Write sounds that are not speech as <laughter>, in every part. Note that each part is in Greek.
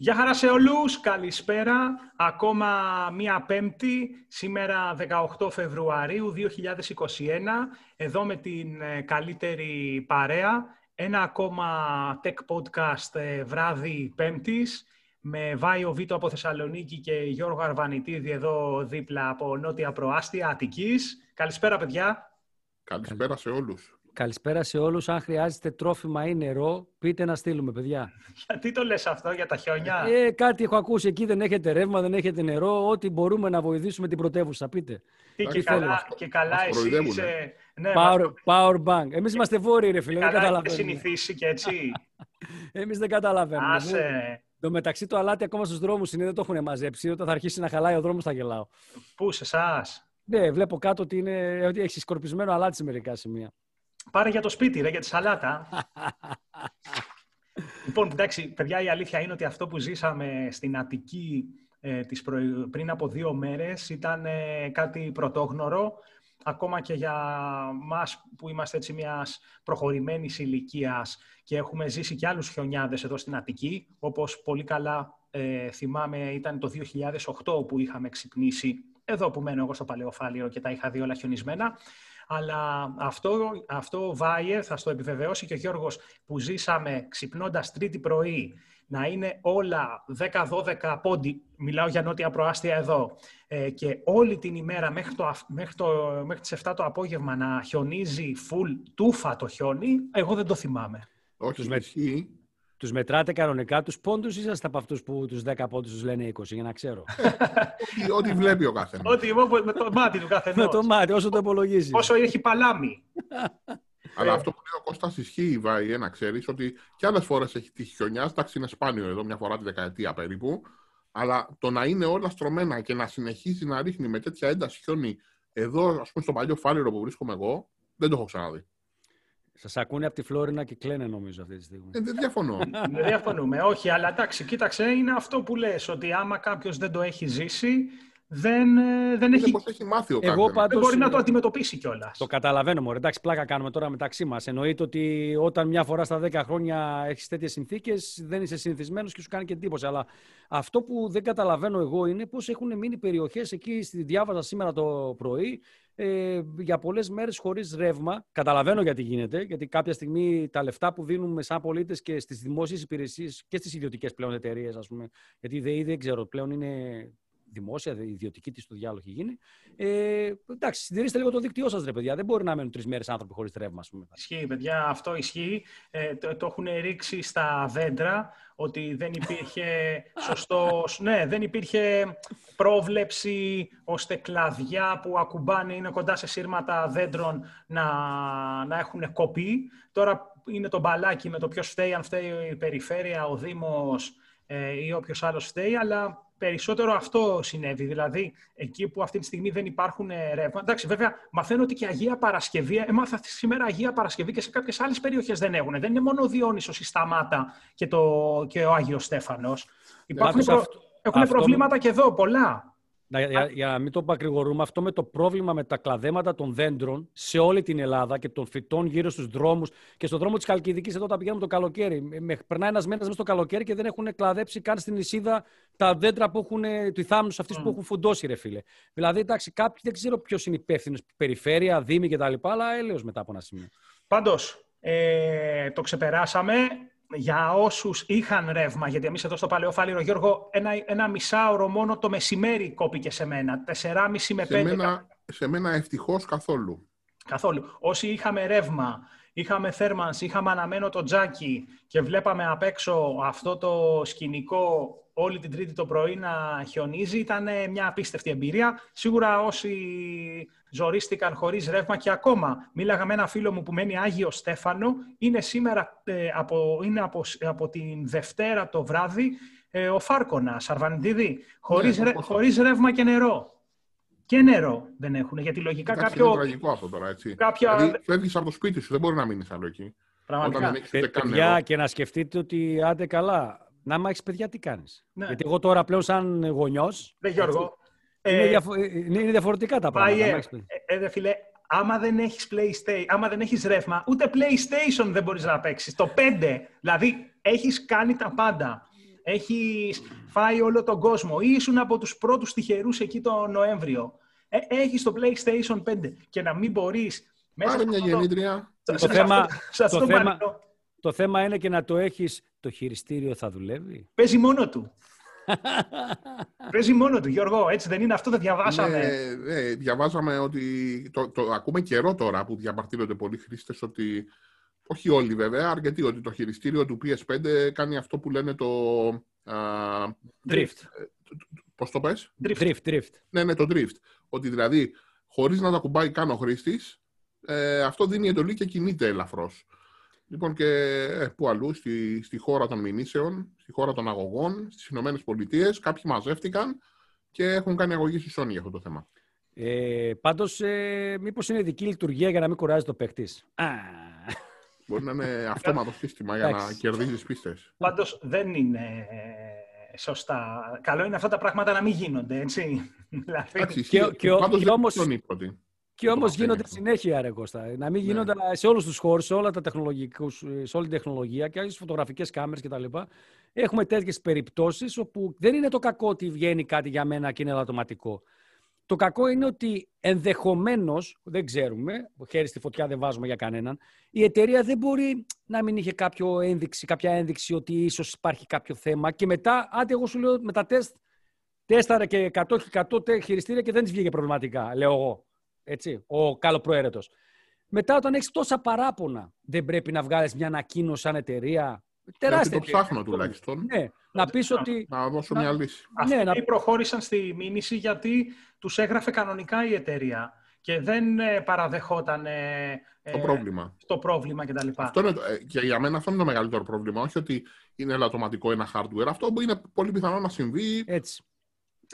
Γεια χαρά σε όλους, καλησπέρα. Ακόμα μία πέμπτη, σήμερα 18 Φεβρουαρίου 2021, εδώ με την ε, καλύτερη παρέα. Ένα ακόμα tech podcast ε, βράδυ πέμπτης, με Βάιο Βίτο από Θεσσαλονίκη και Γιώργο Αρβανιτίδη εδώ δίπλα από Νότια Προάστια Αττικής. Καλησπέρα παιδιά. Καλησπέρα σε όλους. Καλησπέρα σε όλους. Αν χρειάζεται τρόφιμα ή νερό, πείτε να στείλουμε, παιδιά. <laughs> Γιατί το λες αυτό, για τα χιόνια; Ε, κάτι έχω ακούσει εκεί, δεν έχετε ρεύμα, δεν έχετε νερό. Ό,τι μπορούμε να βοηθήσουμε την πρωτεύουσα, πείτε. Τι και, καλά, και καλά εσύ είσαι... Ναι, power, power bank. Εμείς είμαστε βόρειοι, ρε φίλε, δεν καταλαβαίνουμε. συνηθίσει και έτσι. <laughs> Εμείς δεν καταλαβαίνουμε. Άσε. Το μεταξύ το αλάτι ακόμα στους δρόμους είναι, δεν το έχουν μαζέψει. Όταν θα αρχίσει να χαλάει ο δρόμος θα γελάω. Πού, σε εσάς; Ναι, βλέπω κάτω ότι, είναι, ότι έχει σκορπισμένο αλάτι σε μερικά σημεία. Πάρε για το σπίτι, ρε, για τη σαλάτα. <laughs> λοιπόν, εντάξει, παιδιά, η αλήθεια είναι ότι αυτό που ζήσαμε στην Αττική ε, τις πριν από δύο μέρες ήταν ε, κάτι πρωτόγνωρο, ακόμα και για μας που είμαστε έτσι μιας προχωρημένης ηλικίας και έχουμε ζήσει και άλλους χιονιάδες εδώ στην Αττική, όπως πολύ καλά ε, θυμάμαι ήταν το 2008 που είχαμε ξυπνήσει εδώ που μένω εγώ στο Παλαιοφάλιρο και τα είχα δει όλα χιονισμένα. Αλλά αυτό, αυτό Βάιε, θα στο επιβεβαιώσει και ο Γιώργος, που ζήσαμε ξυπνώντας τρίτη πρωί, να είναι όλα 10-12 πόντι, μιλάω για νότια προάστια εδώ, ε, και όλη την ημέρα μέχρι, το, μέχρι, το, μέχρι τις 7 το απόγευμα να χιονίζει full τούφα το χιόνι, εγώ δεν το θυμάμαι. Όχι, τους μετράτε κανονικά τους πόντους ή είσαστε από αυτούς που τους 10 πόντους τους λένε 20, για να ξέρω; Ό,τι βλέπει ο καθένας. Ό,τι με το μάτι του καθενός. με το μάτι, όσο το υπολογίζει. Όσο έχει παλάμη. Αλλά αυτό που λέει ο Κώστας ισχύει, Βάη, να ξέρεις ότι και άλλες φορές έχει τύχει χιονιά, εντάξει είναι σπάνιο εδώ, μια φορά τη δεκαετία περίπου, αλλά το να είναι όλα στρωμένα και να συνεχίζει να ρίχνει με τέτοια ένταση χιόνι εδώ, ας πούμε, στο παλιό φάληρο που βρίσκομαι εγώ, δεν το έχω ξαναδεί. Σας ακούνε από τη Φλόρινα και κλαίνε νομίζω αυτή τη στιγμή. Ε, δεν διαφωνώ. <laughs> δεν διαφωνούμε. Όχι, αλλά εντάξει, κοίταξε, είναι αυτό που λες, ότι άμα κάποιος δεν το έχει ζήσει, δεν, ε, δεν έχει... Πώς έχει μάθει ο Εγώ πάντως, δεν μπορεί να το αντιμετωπίσει κιόλας. Το καταλαβαίνω, μωρέ. Εντάξει, πλάκα κάνουμε τώρα μεταξύ μας. Εννοείται ότι όταν μια φορά στα 10 χρόνια έχεις τέτοιες συνθήκες, δεν είσαι συνηθισμένος και σου κάνει και εντύπωση. Αλλά αυτό που δεν καταλαβαίνω εγώ είναι πώς έχουν μείνει περιοχές εκεί, στη διάβαζα σήμερα το πρωί, ε, για πολλές μέρες χωρίς ρεύμα. Καταλαβαίνω γιατί γίνεται, γιατί κάποια στιγμή τα λεφτά που δίνουμε σαν πολίτες και στις δημόσιες υπηρεσίες και στις ιδιωτικές πλέον εταιρείες, ας πούμε, γιατί η ΔΕΗ δεν ξέρω, πλέον είναι δημόσια, ιδιωτική της το διάλογο έχει γίνει. Ε, εντάξει, συντηρήστε λίγο το δίκτυό σας, ρε παιδιά. Δεν μπορεί να μένουν τρεις μέρες άνθρωποι χωρίς ρεύμα, ας πούμε. Ισχύει, παιδιά, αυτό ισχύει. Ε, το, το έχουν ρίξει στα δέντρα ότι δεν υπήρχε <laughs> σωστός, ναι, δεν υπήρχε πρόβλεψη ώστε κλαδιά που ακουμπάνε είναι κοντά σε σύρματα δέντρων να, να έχουν κοπεί. Τώρα είναι το μπαλάκι με το ποιος φταίει, αν φταίει η περιφέρεια, ο Δήμος ε, ή όποιος άλλος φταίει, αλλά περισσότερο αυτό συνέβη. Δηλαδή, εκεί που αυτή τη στιγμή δεν υπάρχουν ε, ρεύμα. Εντάξει, βέβαια, μαθαίνω ότι και Αγία Παρασκευή, έμαθα σήμερα Αγία Παρασκευή και σε κάποιες άλλες περιοχές δεν έχουν. Δεν είναι μόνο ο Διόνυσος, η Σταμάτα και, το, και ο Άγιος Στέφανος. Υπάρχουν προ... Έχουν προβλήματα και εδώ, πολλά. Για, για, να μην το πακρηγορούμε, αυτό με το πρόβλημα με τα κλαδέματα των δέντρων σε όλη την Ελλάδα και των φυτών γύρω στους δρόμους και στον δρόμο της Καλκιδική, εδώ τα πηγαίνουμε το καλοκαίρι. Με, περνάει ένας μήνας μέσα στο καλοκαίρι και δεν έχουν κλαδέψει καν στην νησίδα τα δέντρα που έχουν, του θάμνους αυτού mm. που έχουν φουντώσει, ρε φίλε. Δηλαδή, εντάξει, κάποιοι δεν ξέρω ποιος είναι υπεύθυνος, περιφέρεια, δήμη κτλ. Αλλά έλεος μετά από ένα σημείο. Πάντως, ε, το ξεπεράσαμε για όσους είχαν ρεύμα, γιατί εμείς εδώ στο Παλαιοφάλιρο, Γιώργο, ένα, ένα μισάωρο μόνο το μεσημέρι κόπηκε σε μένα. 4,5 με 5. Σε μένα, σε μένα ευτυχώς καθόλου. Καθόλου. Όσοι είχαμε ρεύμα, είχαμε θέρμανση, είχαμε αναμένο το τζάκι και βλέπαμε απ' έξω αυτό το σκηνικό όλη την Τρίτη το πρωί να χιονίζει, ήταν μια απίστευτη εμπειρία. Σίγουρα όσοι ζορίστηκαν χωρίς ρεύμα και ακόμα. Μίλαγα με ένα φίλο μου που μένει Άγιο Στέφανο, είναι σήμερα, ε, από, είναι από, από την Δευτέρα το βράδυ, ε, ο Φάρκονας, Αρβανιτίδη, χωρίς, ναι, χωρίς ρεύμα και νερό. Και νερό δεν έχουν, γιατί λογικά Εντάξει, κάποιο... Είναι τραγικό αυτό τώρα, έτσι. Κάποια... Δηλαδή, φεύγεις από το σπίτι σου, δεν μπορεί να μείνεις άλλο εκεί. Πραγματικά. Όταν δεν έχεις παιδιά, και να σκεφτείτε ότι άντε καλά, να μ' έχεις παιδιά, τι κάνεις; Ναι. Γιατί εγώ τώρα πλέον, σαν γονιός. Ναι, Γιώργο. Είναι, ε, διαφο... είναι διαφορετικά τα πράγματα. Ε, ε, ε, φίλε, άμα δεν έχεις PlayStation, άμα δεν έχεις ρεύμα, ούτε PlayStation δεν μπορείς να παίξεις. Το 5, δηλαδή, έχεις κάνει τα πάντα. Έχεις φάει όλο τον κόσμο. Ήσουν από τους πρώτους τυχερούς εκεί το Νοέμβριο. Ε, έχεις το PlayStation 5 και να μην μπορείς... Μέσα Πάρε μια γεννήτρια. Το, θέμα, το, θέμα, το θέμα είναι και να το έχεις... Το χειριστήριο θα δουλεύει; Παίζει μόνο του. <laughs> Παίζει μόνο του, Γιώργο. Έτσι δεν είναι; Αυτό, δεν διαβάσαμε. Ναι, ναι, διαβάζαμε ότι. Το, το, ακούμε καιρό τώρα που διαμαρτύρονται πολλοί χρήστες ότι. Όχι όλοι βέβαια, αρκετοί ότι το χειριστήριο του PS5 κάνει αυτό που λένε το. Α, drift. Ε, Πώς το πες; Drift. drift. Ναι, ναι, το drift. Ότι δηλαδή χωρίς να τα κουμπάει καν ο χρήστης, ε, αυτό δίνει εντολή και κινείται ελαφρώς. Λοιπόν, και ε, που αλλού, στη, στη χώρα των μηνύσεων, στη χώρα των αγωγών, στις Ηνωμένες Πολιτείες, κάποιοι μαζεύτηκαν και έχουν κάνει αγωγή στη Sony για αυτό το θέμα. Ε, Πάντως, ε, μήπως είναι δική λειτουργία για να μην κουράζει το παίχτη. Μπορεί να είναι <laughs> αυτόματο σύστημα για να κερδίζεις πίστες. Πάντως δεν είναι ε, σωστά. Καλό είναι αυτά τα πράγματα να μην γίνονται, έτσι. <laughs> Δηλαδή... Και, και, και, όμως... Και όμως γίνονται συνέχεια, ρε Κώστα. Να μην ναι. γίνονται σε όλους τους χώρους, σε, όλα τα σε όλη την τεχνολογία και στι φωτογραφικές κάμερες κτλ. Έχουμε τέτοιες περιπτώσεις όπου δεν είναι το κακό ότι βγαίνει κάτι για μένα και είναι ελαττωματικό. Το κακό είναι ότι ενδεχομένως, δεν ξέρουμε, χέρι στη φωτιά δεν βάζουμε για κανέναν, η εταιρεία δεν μπορεί να μην είχε κάποιο ένδειξη, κάποια ένδειξη ότι ίσως υπάρχει κάποιο θέμα και μετά, άντε, εγώ σου λέω με τα τεστ, τέσταρε και 100 100 χειριστήρια και δεν της βγήκε προβληματικά, λέω εγώ έτσι, ο καλοπροαίρετος. Μετά όταν έχεις τόσα παράπονα, δεν πρέπει να βγάλεις μια ανακοίνωση σαν εταιρεία. Τεράστια. το ψάχνω τουλάχιστον. Ναι, να πεις ότι... Να δώσω μια λύση. Αυτοί ναι, να... προχώρησαν στη μήνυση γιατί τους έγραφε κανονικά η εταιρεία και δεν ε, παραδεχόταν ε, το πρόβλημα. το πρόβλημα κτλ. Αυτό είναι, ε, και για μένα αυτό είναι το μεγαλύτερο πρόβλημα. Όχι ότι είναι ελαττωματικό ένα hardware. Αυτό που είναι πολύ πιθανό να συμβεί. Έτσι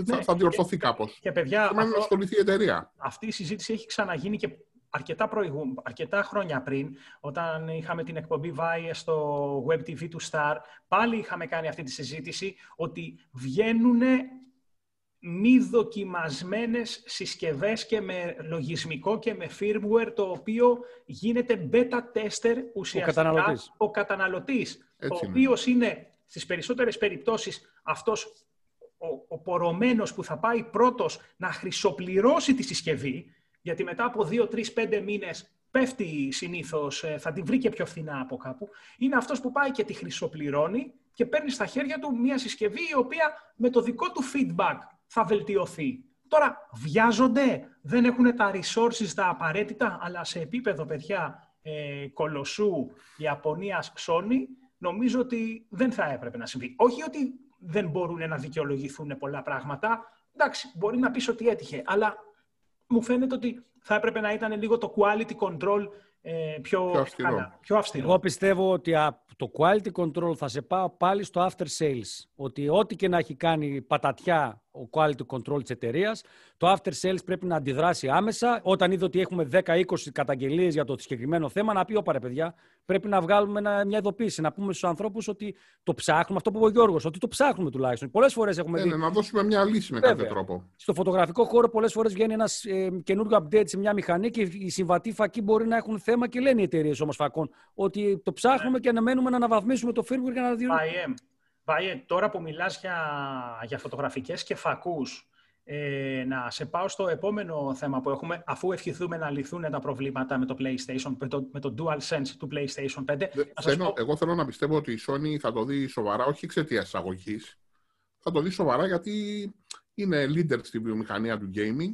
θα, ναι, θα διορθωθεί κάπως. Και παιδιά, αυτό, να ασχοληθεί η εταιρεία. Αυτή η συζήτηση έχει ξαναγίνει και αρκετά, προηγου... αρκετά χρόνια πριν, όταν είχαμε την εκπομπή Βάιε στο Web TV του Star, πάλι είχαμε κάνει αυτή τη συζήτηση ότι βγαίνουν μη δοκιμασμένες συσκευές και με λογισμικό και με firmware το οποίο γίνεται beta tester ουσιαστικά ο καταναλωτής, ο, καταναλωτής, ο οποίος είναι στις περισσότερες περιπτώσεις αυτός ο, ο πορωμένος που θα πάει πρώτος να χρυσοπληρώσει τη συσκευή, γιατί μετά από 2, 3, 5 μήνες πέφτει συνήθως, ε, θα την βρει και πιο φθηνά από κάπου, είναι αυτός που πάει και τη χρυσοπληρώνει και παίρνει στα χέρια του μια συσκευή η οποία με το δικό του feedback θα βελτιωθεί. Τώρα, βιάζονται, δεν έχουν τα resources τα απαραίτητα, αλλά σε επίπεδο, παιδιά, ε, κολοσσού, Ιαπωνίας, Sony, νομίζω ότι δεν θα έπρεπε να συμβεί. Όχι ότι δεν μπορούν να δικαιολογηθούν πολλά πράγματα. Εντάξει, μπορεί να πεις ότι έτυχε, αλλά μου φαίνεται ότι θα έπρεπε να ήταν λίγο το quality control ε, πιο, πιο, αυστηρό. πιο αυστηρό. Εγώ πιστεύω ότι το quality control θα σε πάω πάλι στο after sales. Ότι ό,τι και να έχει κάνει πατατιά ο quality control της εταιρείας, το after sales πρέπει να αντιδράσει άμεσα. Όταν είδε ότι έχουμε 10-20 καταγγελίες για το συγκεκριμένο θέμα, να πει: Ωπα παιδιά, πρέπει να βγάλουμε μια ειδοποίηση. Να πούμε στους ανθρώπους ότι το ψάχνουμε. Αυτό που είπε ο Γιώργος, ότι το ψάχνουμε τουλάχιστον. Πολλές φορές έχουμε ναι, δει. Ναι, να δώσουμε μια λύση με κάποιο τρόπο. Στο φωτογραφικό χώρο, πολλές φορές βγαίνει ένας ε, καινούργιο update σε μια μηχανή και οι συμβατοί φακοί μπορεί να έχουν θέμα και λένε οι εταιρείες όμως φακών ότι το ψάχνουμε ναι. και αναμένουμε να αναβαθμίσουμε το firmware για να δει. Βάιε, τώρα που μιλάς για, για φωτογραφικές και φακούς, ε, να σε πάω στο επόμενο θέμα που έχουμε, αφού ευχηθούμε να λυθούν τα προβλήματα με το PlayStation, με το, με το DualSense του PlayStation 5. θέλω, Εγώ θέλω να πιστεύω ότι η Sony θα το δει σοβαρά, όχι εξαιτίας εισαγωγής. Θα το δει σοβαρά γιατί είναι leader στη βιομηχανία του gaming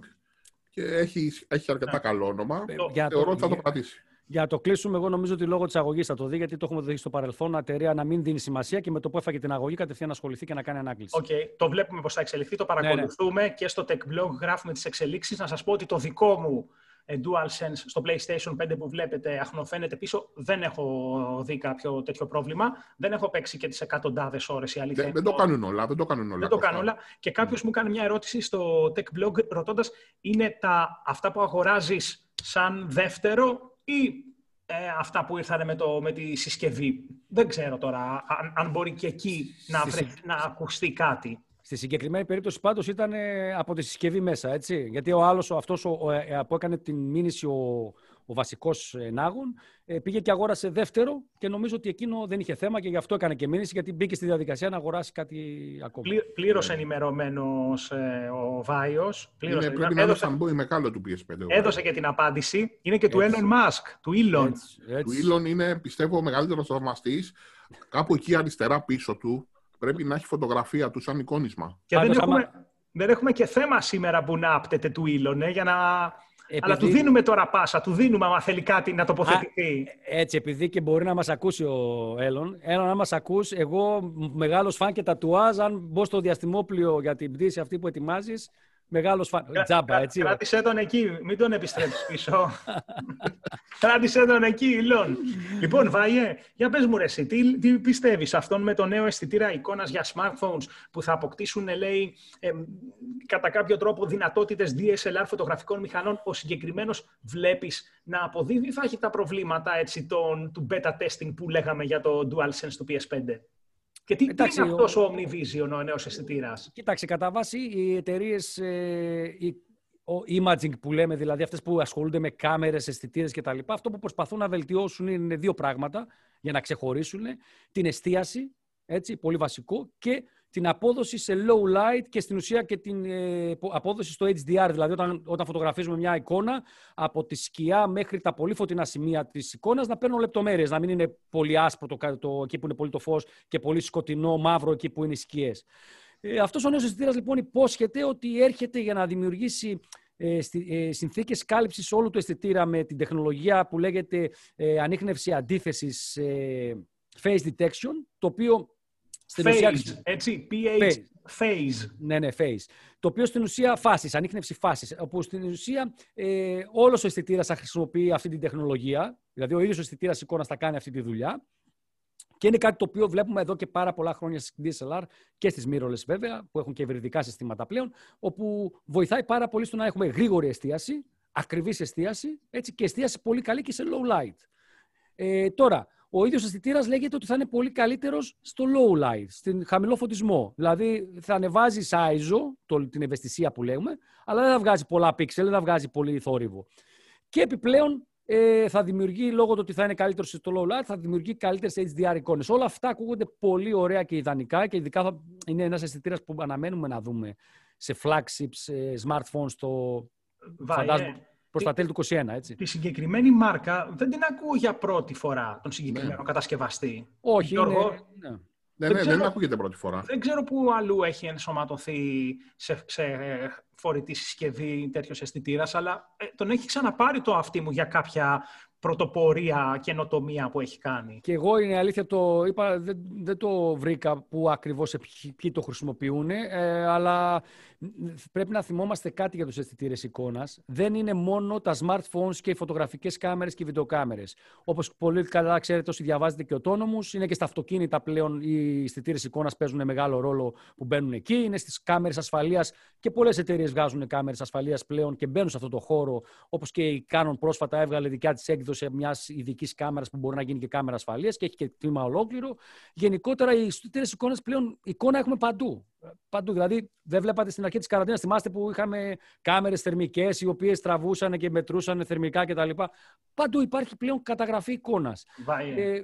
και έχει, έχει αρκετά ναι. καλό όνομα. Ε, Θεωρώ ότι θα το κρατήσει. Για να το κλείσουμε, εγώ νομίζω ότι λόγω της αγωγής θα το δει, γιατί το έχουμε δει στο παρελθόν. Εταιρεία να μην δίνει σημασία και με το που έφαγε την αγωγή κατευθείαν να ασχοληθεί και να κάνει ανάκληση. OK, okay. το βλέπουμε πώς θα εξελιχθεί, το παρακολουθούμε ναι, ναι. και στο Tech Blog γράφουμε τις εξελίξεις. Να σας πω ότι το δικό μου ε, DualSense στο PlayStation 5 που βλέπετε αχνοφαίνεται πίσω, δεν έχω δει κάποιο τέτοιο πρόβλημα. Δεν έχω παίξει και τις εκατοντάδες ώρες η αλήθεια. Δεν, δεν το κάνουν όλα. Δεν το κάνουν όλα. Δεν το κάνουν όλα. Και κάποιος μου κάνει μια ερώτηση στο Tech Blog ρωτώντας, είναι τα, αυτά που αγοράζεις σαν δεύτερο ή ε, αυτά που ήρθαν με, το, με τη συσκευή. Δεν ξέρω τώρα αν, αν μπορεί και εκεί να, να ακουστεί κάτι. Στη συγκεκριμένη περίπτωση πάντως ήταν ε, από τη συσκευή μέσα, έτσι. Γιατί ο άλλος, ο, αυτός ο, ε, που έκανε την μήνυση ο, ο βασικός νάγων. Ε, πήγε και αγόρασε δεύτερο και νομίζω ότι εκείνο δεν είχε θέμα και γι' αυτό έκανε και μήνυση, γιατί μπήκε στη διαδικασία να αγοράσει κάτι ακόμα. Πλήρως ενημερωμένος ε, ο Βάιος. Πρέπει να έδωσε... είναι μεγάλο του PS5. Έδωσε και την απάντηση. Είναι και του Elon Musk, του Elon. Έτσι, έτσι. Του Elon είναι, πιστεύω, ο μεγαλύτερος θαυμαστής. Κάπου εκεί αριστερά πίσω του πρέπει να έχει φωτογραφία του σαν εικόνισμα. Και δεν έχουμε, δεν έχουμε και θέμα σήμερα που να άπτεται του Elon, ε, για να επειδή... Αλλά του δίνουμε τώρα πάσα, του δίνουμε άμα θέλει κάτι να τοποθετηθεί. έτσι, επειδή και μπορεί να μας ακούσει ο Έλλον. Έλλον, να μας ακούσει, εγώ μεγάλος φαν και τατουάζ, αν μπω στο διαστημόπλιο για την πτήση αυτή που ετοιμάζεις, Μεγάλος φαν. Τζάμπα, έτσι. Κράτησε τον εκεί, μην τον επιστρέψεις πίσω. <laughs> Κράτησε τον εκεί, Ηλόν. λοιπόν, Βάιε, για πες μου ρε, εσύ, τι, τι πιστεύεις αυτόν με το νέο αισθητήρα εικόνας για smartphones που θα αποκτήσουν, λέει, ε, κατά κάποιο τρόπο δυνατότητες DSLR φωτογραφικών μηχανών, ο συγκεκριμένος βλέπεις να αποδίδει ή θα έχει τα προβλήματα έτσι, τον, του beta testing που λέγαμε για το DualSense του PS5. Και τι, Εντάξει, είναι αυτός ο... ο Omnivision, ο νέος αισθητήρας; Κοίταξε, κατά βάση οι εταιρείες ε, ο imaging που λέμε, δηλαδή αυτές που ασχολούνται με κάμερες, αισθητήρες κτλ. Αυτό που προσπαθούν να βελτιώσουν είναι δύο πράγματα για να ξεχωρίσουν. Την εστίαση, έτσι, πολύ βασικό, και την απόδοση σε low light και στην ουσία και την ε, απόδοση στο HDR. Δηλαδή, όταν, όταν φωτογραφίζουμε μια εικόνα, από τη σκιά μέχρι τα πολύ φωτεινά σημεία της εικόνας να παίρνουν λεπτομέρειες. Να μην είναι πολύ άσπρο το, το, εκεί που είναι πολύ το φως και πολύ σκοτεινό, μαύρο εκεί που είναι οι σκιές. Ε, Αυτός ο νέος αισθητήρας λοιπόν υπόσχεται ότι έρχεται για να δημιουργήσει ε, ε, συνθήκες κάλυψης όλου του αισθητήρα με την τεχνολογία που λέγεται ε, ανείχνευση αντίθεσης ε, face detection, το οποίο στην phase, ουσία... έτσι, PH, phase. Ναι, ναι, phase. Το οποίο στην ουσία φάση, ανείχνευση φάσης. Όπου στην ουσία ε, όλος ο αισθητήρας θα χρησιμοποιεί αυτή την τεχνολογία. Δηλαδή, ο ίδιος ο αισθητήρας εικόνας θα κάνει αυτή τη δουλειά. Και είναι κάτι το οποίο βλέπουμε εδώ και πάρα πολλά χρόνια στις DSLR και στις mirrorless βέβαια, που έχουν και ευρυδικά συστήματα πλέον, όπου βοηθάει πάρα πολύ στο να έχουμε γρήγορη εστίαση, ακριβής εστίαση έτσι, και εστίαση πολύ καλή και σε low light. Ε, τώρα, ο ίδιος αισθητήρας λέγεται ότι θα είναι πολύ καλύτερος στο low light, στην χαμηλό φωτισμό. Δηλαδή θα ανεβάζει ISO, το, την ευαισθησία που λέμε, αλλά δεν θα βγάζει πολλά πίξελ, δεν θα βγάζει πολύ θόρυβο. Και επιπλέον ε, θα δημιουργεί, λόγω του ότι θα είναι καλύτερος στο low light, θα δημιουργεί καλύτερες HDR εικόνες. Όλα αυτά ακούγονται πολύ ωραία και ιδανικά και ειδικά θα είναι ένας αισθητήρας που αναμένουμε να δούμε σε flagships, σε smartphones, στο. Φαντάζομαι, προς τα τέλη του 2021, έτσι. Τη συγκεκριμένη μάρκα δεν την ακούω για πρώτη φορά τον συγκεκριμένο ναι. κατασκευαστή. Όχι, Γιώργο, είναι... ναι. Ναι, δεν, ναι, ξέρω, δεν ακούγεται πρώτη φορά. Δεν ξέρω πού αλλού έχει ενσωματωθεί σε, σε φορητή συσκευή τέτοιος αισθητήρας, αλλά ε, τον έχει ξαναπάρει το αυτί μου για κάποια πρωτοπορία, καινοτομία που έχει κάνει. Και εγώ είναι αλήθεια, το είπα, δεν, δεν το βρήκα που ακριβώς ποιοι το χρησιμοποιούν, ε, αλλά πρέπει να θυμόμαστε κάτι για τους αισθητήρες εικόνας. Δεν είναι μόνο τα smartphones και οι φωτογραφικές κάμερες και οι βιντεοκάμερες. Όπως πολύ καλά ξέρετε όσοι διαβάζετε και οτόνομους, είναι και στα αυτοκίνητα πλέον οι αισθητήρες εικόνας παίζουν μεγάλο ρόλο που μπαίνουν εκεί. Είναι στις κάμερες ασφαλείας και πολλές εταιρείες βγάζουν κάμερες ασφαλείας πλέον και μπαίνουν σε αυτό το χώρο, όπως και η Canon πρόσφατα έβγαλε δικιά της έκδοση μιας ειδικής κάμερας που μπορεί να γίνει και κάμερα ασφαλείας και έχει και τμήμα ολόκληρο. Γενικότερα οι αισθητήρε εικόνες πλέον εικόνα έχουμε παντού. Παντού. Δηλαδή, δεν βλέπατε στην αρχή της καραντίνας, θυμάστε που είχαμε κάμερες θερμικές οι οποίες τραβούσαν και μετρούσαν θερμικά κτλ. Παντού υπάρχει πλέον καταγραφή εικόνας. Ε,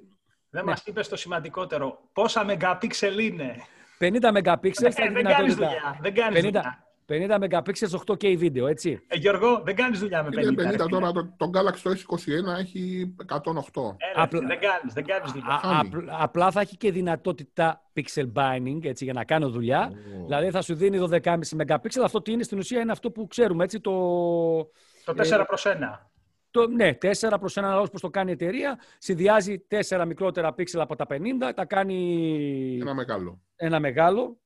δεν ναι. μας είπες το σημαντικότερο. Πόσα μεγαπίξελ είναι; 50 μεγαπίξελ. Ε, δεν κάνεις δουλειά. Δεν κάνεις 50, δουλειά. 50 megapixels 8K βίντεο, έτσι. Ε, Γιώργο, δεν κάνεις δουλειά με 50. Είναι 50 τώρα, το, το Galaxy S21 έχει 108. Ε, Απλά, δεν κάνεις, δεν κάνεις δουλειά. Α, α, απλά θα έχει και δυνατότητα pixel binding, έτσι, για να κάνω δουλειά. Oh. Δηλαδή θα σου δίνει 12,5 megapixel. Αυτό τι είναι στην ουσία είναι αυτό που ξέρουμε, έτσι, το... Το 4 προς 1. Το, ναι, 4 προς 1 λόγος που το κάνει η εταιρεία. Συνδυάζει 4 μικρότερα πίξελ από τα 50, τα κάνει... Ένα μεγάλο. Ένα μεγάλο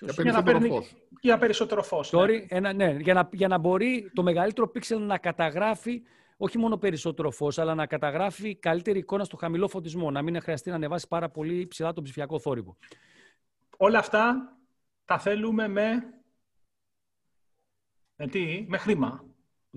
για περισσότερο φως. Για περισσότερο φως. ναι. ναι, για, να, για να μπορεί το μεγαλύτερο πίξελ να καταγράφει όχι μόνο περισσότερο φως, αλλά να καταγράφει καλύτερη εικόνα στο χαμηλό φωτισμό. Να μην χρειαστεί να ανεβάσει πάρα πολύ ψηλά τον ψηφιακό θόρυβο. Όλα αυτά τα θέλουμε με. Με τι, με χρήμα.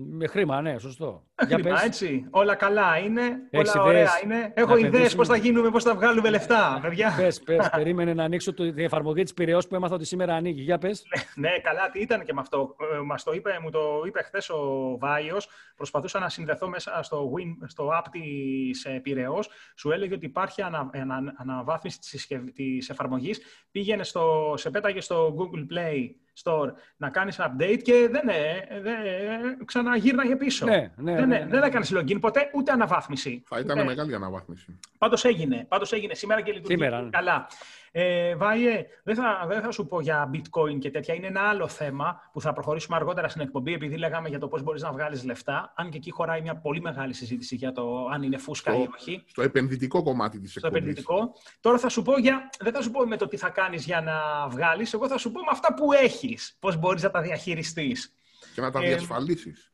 Με χρήμα, ναι, σωστό. Με Για χρήμα, πες. έτσι. Όλα καλά είναι. Έχεις όλα ωραία ιδέες είναι. να Έχω ιδέες επενδύσουμε; πώς θα γίνουμε, πώς θα βγάλουμε λεφτά, παιδιά. Πες, πες, <laughs> περίμενε να ανοίξω το- την εφαρμογή της Πυραιός που έμαθα ότι σήμερα ανοίγει. Για πες. Ναι, καλά, τι ήταν και με αυτό. Ε, μας το είπε, μου το είπε χθες ο Βάιος. Προσπαθούσα να συνδεθώ μέσα στο, Win, στο app της ε, Πειραιώς. Σου έλεγε ότι υπάρχει ανα, ανα- αναβάθμιση της, συσκευ- της εφαρμογής. Πήγαινε στο, σε πέταγε στο Google Play Store να κάνεις update και δεν, ε, δεν ε, ξαναγύρναγε πίσω. Ναι, ναι, δεν, ναι, ε, ναι. δεν έκανες login ποτέ, ούτε αναβάθμιση. Θα ήταν Ούτε- μεγάλη αναβάθμιση. Πάντως έγινε. Πάντως έγινε σήμερα και λειτουργεί Σήμερα, ναι. καλά. Ε, Βάιε, δεν θα, δεν θα σου πω για bitcoin και τέτοια. Είναι ένα άλλο θέμα που θα προχωρήσουμε αργότερα στην εκπομπή, επειδή λέγαμε για το πώς μπορείς να βγάλεις λεφτά. Αν και εκεί χωράει μια πολύ μεγάλη συζήτηση για το αν είναι φούσκα Στο- ή όχι. Στο επενδυτικό κομμάτι της Στο εκπομπής. επενδυτικό. Τώρα θα σου πω για. Δεν θα σου πω με το τι θα κάνεις για να βγάλεις. Εγώ θα σου πω με αυτά που έχεις. Πώς μπορείς να τα διαχειριστείς. Και να τα Ε, διασφαλίσεις.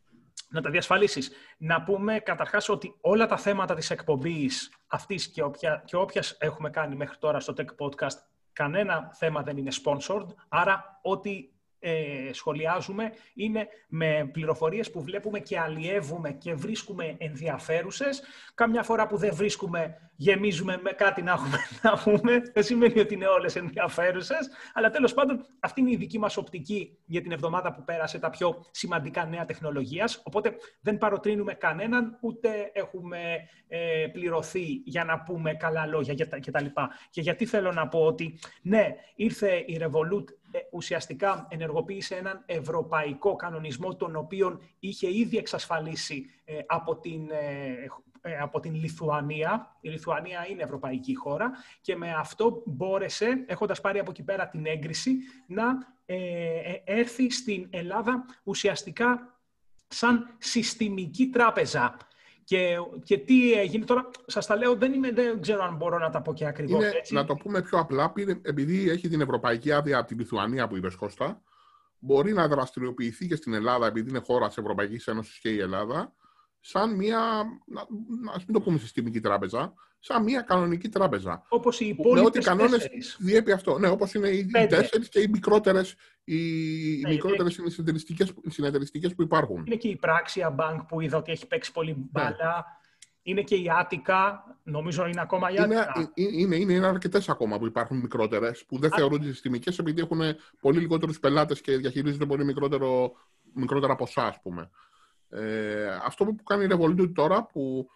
Να τα διασφαλίσεις. Να πούμε καταρχάς ότι όλα τα θέματα της εκπομπής αυτής και, όποια, και όποιας έχουμε κάνει μέχρι τώρα στο Tech Podcast, κανένα θέμα δεν είναι sponsored, άρα ό,τι ε, σχολιάζουμε είναι με πληροφορίες που βλέπουμε και αλλιεύουμε και βρίσκουμε ενδιαφέρουσες. Καμιά φορά που δεν βρίσκουμε, γεμίζουμε με κάτι να έχουμε <laughs> να πούμε. Δεν σημαίνει ότι είναι όλες ενδιαφέρουσες, αλλά τέλος πάντων αυτή είναι η δική μας οπτική για την εβδομάδα που πέρασε τα πιο σημαντικά νέα τεχνολογίας. Οπότε δεν παροτρύνουμε κανέναν, ούτε έχουμε ε, πληρωθεί για να πούμε καλά λόγια και τα- και τα λοιπά. Και γιατί θέλω να πω ότι ναι, ήρθε η Revolut ε, ουσιαστικά ενεργοποίησε έναν ευρωπαϊκό κανονισμό τον οποίο είχε ήδη εξασφαλίσει ε, από την, ε, ε, από την Λιθουανία. Η Λιθουανία είναι ευρωπαϊκή χώρα και με αυτό μπόρεσε, έχοντας πάρει από εκεί πέρα την έγκριση, να ε, ε, έρθει στην Ελλάδα ουσιαστικά σαν συστημική τράπεζα. Και, και τι έγινε τώρα, σας τα λέω, δεν, είμαι, δεν ξέρω αν μπορώ να τα πω και ακριβώς Είναι, έτσι. να το πούμε πιο απλά, πήρε- επειδή έχει την ευρωπαϊκή άδεια από τη Λιθουανία που είπες Κώστα, μπορεί να δραστηριοποιηθεί και στην Ελλάδα, επειδή είναι χώρα της Ευρωπαϊκής Ένωσης και η Ελλάδα, σαν μια, να, να ας μην το πούμε συστημική τράπεζα, σαν μια κανονική τράπεζα. Όπως οι Με ό,τι υπόλοιπες κανόνες τέσσερις. διέπει αυτό. Ναι, όπως είναι οι, οι Πέντε. τέσσερις και οι μικρότερες, οι, οι Ναι, μικρότερες συνεταιριστικές, συνεταιριστικές που υπάρχουν. Είναι και η Praxia Bank που είδα ότι έχει παίξει πολύ Ναι. μπάλα. Είναι και η Άτικα, νομίζω είναι ακόμα η Είναι, Άτικα. ε, είναι, είναι, είναι αρκετές ακόμα που υπάρχουν μικρότερες, που δεν Α. θεωρούνται συστημικές επειδή έχουν πολύ λιγότερους πελάτες και διαχειρίζονται πολύ μικρότερο, μικρότερα ποσά, ας πούμε. Ε, αυτό που κάνει η Revolut τώρα, που